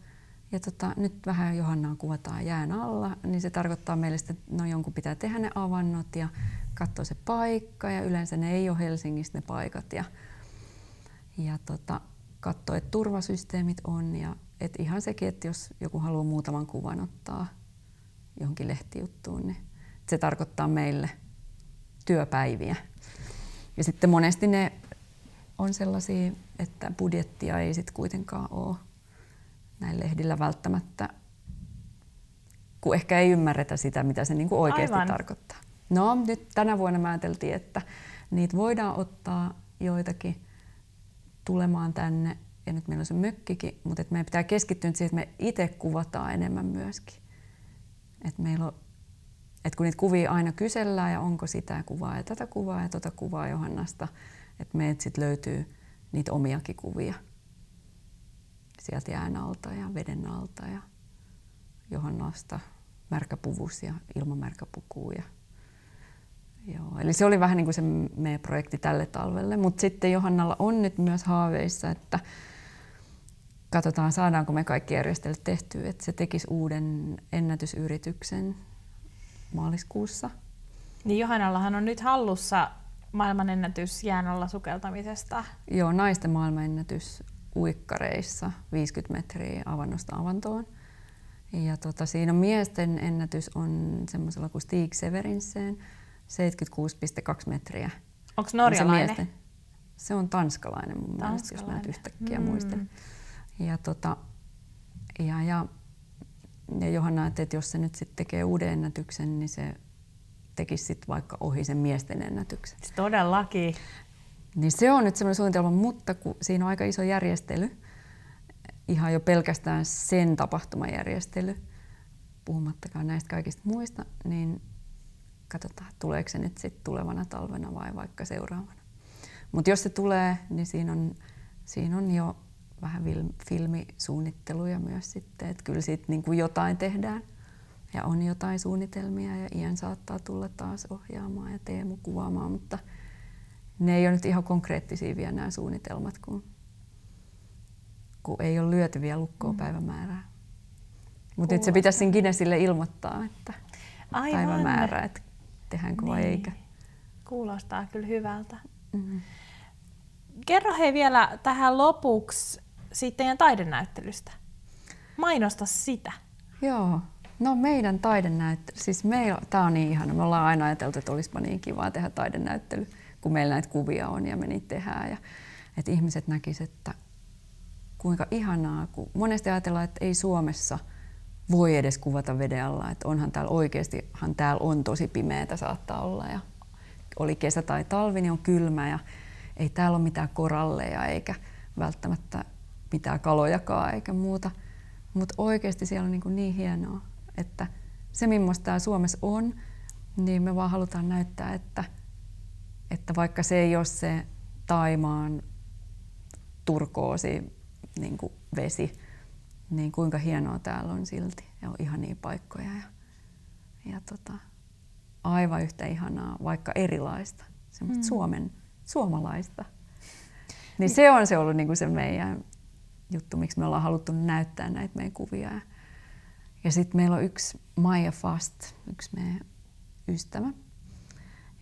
ja tota, nyt vähän Johannaa kuvataan jään alla, niin se tarkoittaa meille, että no jonkun pitää tehdä ne avannot ja katsoa se paikka ja yleensä ne ei ole Helsingissä ne paikat ja, ja tota, katsoa, että turvasysteemit on ja et ihan sekin, että jos joku haluaa muutaman kuvan ottaa johonkin lehtijuttuun, niin se tarkoittaa meille työpäiviä. Ja sitten monesti ne on sellaisia, että budjettia ei sitten kuitenkaan ole näin lehdillä välttämättä, kun ehkä ei ymmärretä sitä, mitä se niinku oikeasti Aivan. tarkoittaa. No nyt tänä vuonna mä ajateltiin, että niitä voidaan ottaa joitakin tulemaan tänne, ja nyt meillä on se mökkikin, mutta että meidän pitää keskittyä siihen, että me itse kuvataan enemmän myöskin. Että meillä on et kun niitä kuvia aina kysellään ja onko sitä kuvaa ja tätä kuvaa ja tota kuvaa Johannasta, että meiltä sitten löytyy niitä omiakin kuvia sieltä jään alta ja veden alta ja Johannasta märkäpuvus ja ilman märkäpukua. Ja, joo, eli se oli vähän niin kuin se meidän projekti tälle talvelle, mutta sitten Johannalla on nyt myös haaveissa, että katsotaan saadaanko me kaikki järjestelyt tehtyä, että se tekisi uuden ennätysyrityksen maaliskuussa. Niin Johannallahan on nyt hallussa maailmanennätys jään alla sukeltamisesta. Joo, naisten maailmanennätys uikkareissa 50 metriä avannosta avantoon. Ja tota, siinä on miesten ennätys on semmoisella kuin Stig Severinsen 76,2 metriä. Onko On se norjalainen? miesten. Se on tanskalainen mun mielestä, jos mä nyt Tanskalainen. yhtäkkiä Mm. mm. muistan. Ja, tota, ja, ja, ja Johanna ajatteli, että jos se nyt sitten tekee uuden ennätyksen, niin se tekisi sitten vaikka ohi sen miesten ennätyksen. Siis Todellakin. Niin se on nyt semmoinen suunnitelma, mutta kun siinä on aika iso järjestely, ihan jo pelkästään sen tapahtuman järjestely, puhumattakaan näistä kaikista muista, niin katsotaan, tuleeko se nyt sitten tulevana talvena vai vaikka seuraavana. Mutta jos se tulee, niin siinä on, siinä on jo vähän filmisuunnitteluja myös sitten, että kyllä siitä niin kuin jotain tehdään ja on jotain suunnitelmia ja Ian saattaa tulla taas ohjaamaan ja Teemu kuvaamaan, mutta ne ei ole nyt ihan konkreettisia vielä nämä suunnitelmat, kun, kun ei ole lyöty vielä lukkoon Mm. päivämäärää. Mutta nyt se pitäisi Guinnessille ilmoittaa, että Aivan. päivämäärä. Että tehdäänkö niin. vai eikä. Kuulostaa kyllä hyvältä. Mm-hmm. Kerro hei vielä tähän lopuksi sitten teidän taidenäyttelystä. Mainosta sitä. Joo. No meidän taidenäyttely, siis meillä, tää on niin ihana, me ollaan aina ajateltu, että olisipa niin kivaa tehdä taidenäyttely, kun meillä näitä kuvia on ja me niitä tehdään. Ja, että ihmiset näkisivät, että kuinka ihanaa, kun monesti ajatellaan, että ei Suomessa voi edes kuvata veden alla, että onhan täällä oikeastihan täällä on tosi pimeätä saattaa olla ja oli kesä tai talvi, niin on kylmä ja ei täällä ole mitään koralleja eikä välttämättä mitään kalojakaan eikä muuta. Mutta oikeasti siellä on niin, kuin niin hienoa, että se millaista tämä Suomessa on, niin me vaan halutaan näyttää, että, että vaikka se ei ole se Taimaan turkoosi niin kuin vesi, niin kuinka hienoa täällä on silti ja on ihania paikkoja ja, ja tota, aivan yhtä ihanaa, vaikka erilaista, semmoista mm. Suomen, suomalaista. Niin se on se ollut niin kuin se meidän juttu, miksi me ollaan haluttu näyttää näitä meidän kuvia. Ja sitten meillä on yksi Maija Fast, yksi meidän ystävä,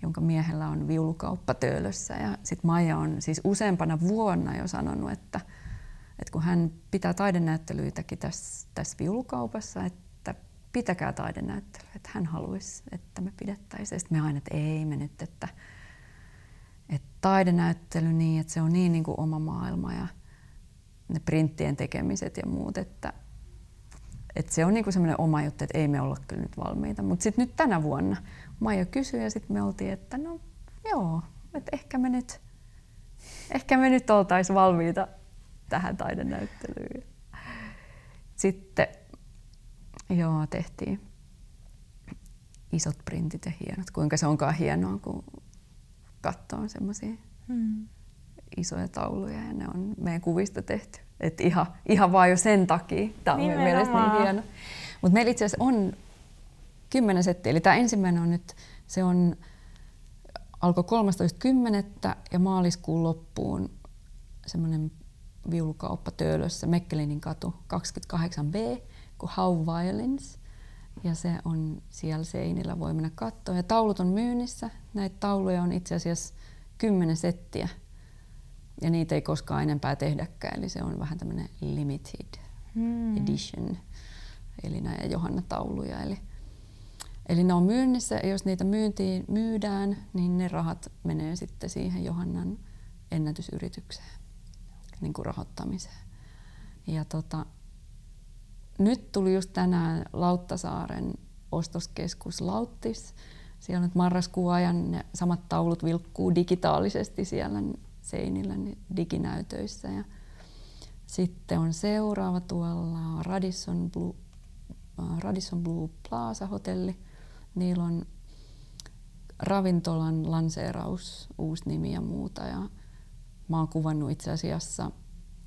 jonka miehellä on viulukauppa Töölössä. Ja sitten Maija on siis useampana vuonna jo sanonut, että, että kun hän pitää taidenäyttelyitäkin tässä, tässä viulukaupassa, että pitäkää taidenäyttelyä, että hän haluaisi, että me pidettäisiin. Sitten me aina, että ei me nyt, että, että taidenäyttely niin, että se on niin, niin kuin oma maailma ja ne printtien tekemiset ja muut, että, että se on niinku semmoinen oma juttu, että ei me olla kyllä nyt valmiita. Mutta sitten nyt tänä vuonna Maija kysyi ja sitten me oltiin, että no joo, että ehkä me nyt, ehkä me nyt oltaisiin valmiita tähän taidenäyttelyyn. Sitten joo, tehtiin isot printit ja hienot. Kuinka se onkaan hienoa, kun katsoo semmoisia hmm isoja tauluja ja ne on meidän kuvista tehty. Et ihan, ihan vaan jo sen takia. Tämä on meidän mielestä niin hieno. Mutta meillä itse asiassa on kymmenen settiä. Eli tämä ensimmäinen on nyt, se on, alkoi 13.10. ja maaliskuun loppuun semmoinen viulukauppa Töölössä, Mekkelinin katu 28B, kuin How Violence. Ja se on siellä seinillä, voi mennä katsoa. Ja taulut on myynnissä. Näitä tauluja on itse asiassa kymmenen settiä ja niitä ei koskaan enempää tehdäkään, eli se on vähän tämmöinen limited hmm. edition, eli näitä Johanna-tauluja. Eli, eli ne on myynnissä, ja jos niitä myyntiin, myydään, niin ne rahat menee sitten siihen Johannan ennätysyritykseen, niin kuin rahoittamiseen. Ja tota, nyt tuli just tänään Lauttasaaren ostoskeskus Lauttis. Siellä on nyt marraskuun ajan ne samat taulut vilkkuu digitaalisesti siellä seinillä diginäytöissä. Ja sitten on seuraava tuolla Radisson Blue, äh, Radisson Blue Plaza hotelli. Niillä on ravintolan lanseeraus, uusi nimi ja muuta. Ja mä oon kuvannut itse asiassa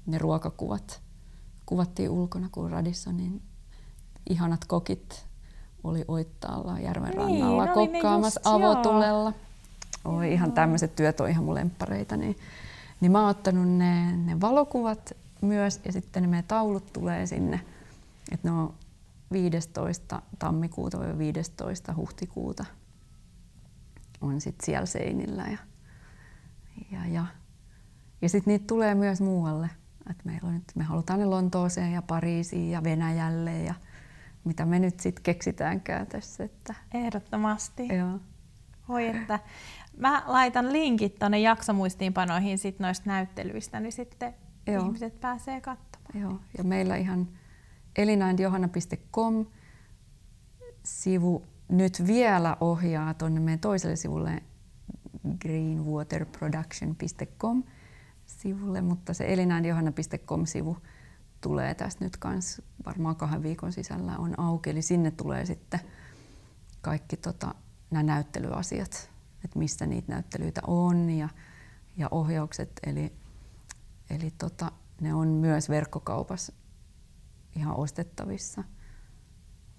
ne ruokakuvat. Kuvattiin ulkona, kun Radissonin ihanat kokit oli Oittaalla järven niin, rannalla kokkaamassa avotulella. Joo Oi, ihan tämmöiset työt on ihan mun lemppareita. Niin, niin mä oon ottanut ne, ne valokuvat myös ja sitten ne meidän taulut tulee sinne. Että ne on 15. tammikuuta vai 15. huhtikuuta on sitten siellä seinillä. Ja, ja, ja. ja sitten niitä tulee myös muualle. Et meillä on nyt, me halutaan ne Lontooseen ja Pariisiin ja Venäjälle ja mitä me nyt sitten keksitäänkään tässä. Että... Ehdottomasti. Joo. Voi että Mä laitan linkit tuonne jaksomuistiinpanoihin sit noista näyttelyistä, niin sitten Joo. ihmiset pääsee katsomaan. Joo, ja meillä ihan elinaindjohanna.com sivu nyt vielä ohjaa tuonne meidän toiselle sivulle greenwaterproduction.com sivulle, mutta se elinaindjohanna.com sivu tulee tästä nyt kans varmaan kahden viikon sisällä on auki, eli sinne tulee sitten kaikki tota, nämä näyttelyasiat että mistä niitä näyttelyitä on ja, ja ohjaukset. Eli, eli tota, ne on myös verkkokaupassa ihan ostettavissa.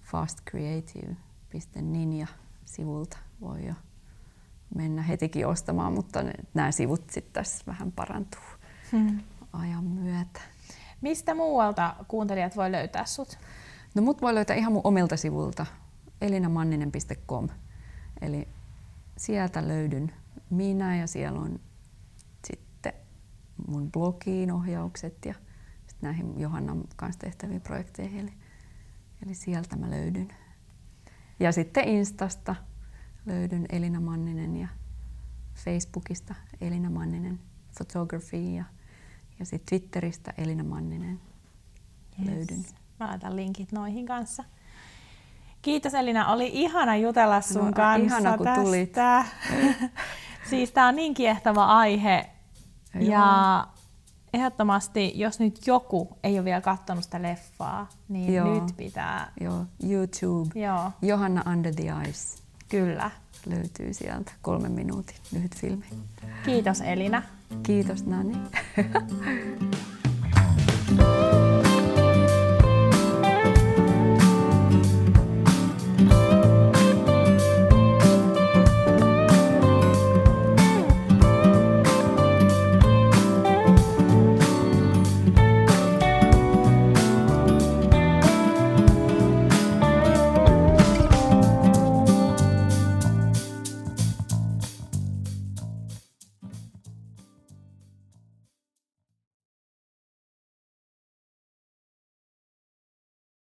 fastcreative.ninja-sivulta voi jo mennä hetikin ostamaan, mutta ne, nämä sivut sitten tässä vähän parantuu hmm. ajan myötä. Mistä muualta kuuntelijat voi löytää sut? No mut voi löytää ihan mun omilta sivulta elinamanninen.com. Eli sieltä löydyn minä ja siellä on sitten mun blogiin ohjaukset ja sitten näihin Johannan kanssa tehtäviin projekteihin. Eli, eli sieltä mä löydyn. Ja sitten Instasta löydyn Elina Manninen ja Facebookista Elina Manninen Photography ja, ja sitten Twitteristä Elina Manninen yes. löydyn. Mä laitan linkit noihin kanssa. Kiitos Elina, oli ihana jutella sun no, kanssa ihana, kun tästä. Tulit. siis tää on niin kiehtova aihe. Joo. Ja ehdottomasti, jos nyt joku ei ole vielä katsonut sitä leffaa, niin Joo. nyt pitää... Joo, YouTube. Joo. Johanna Under the Ice. Kyllä. Löytyy sieltä kolmen minuutin lyhyt filmi. Kiitos Elina. Kiitos Nani.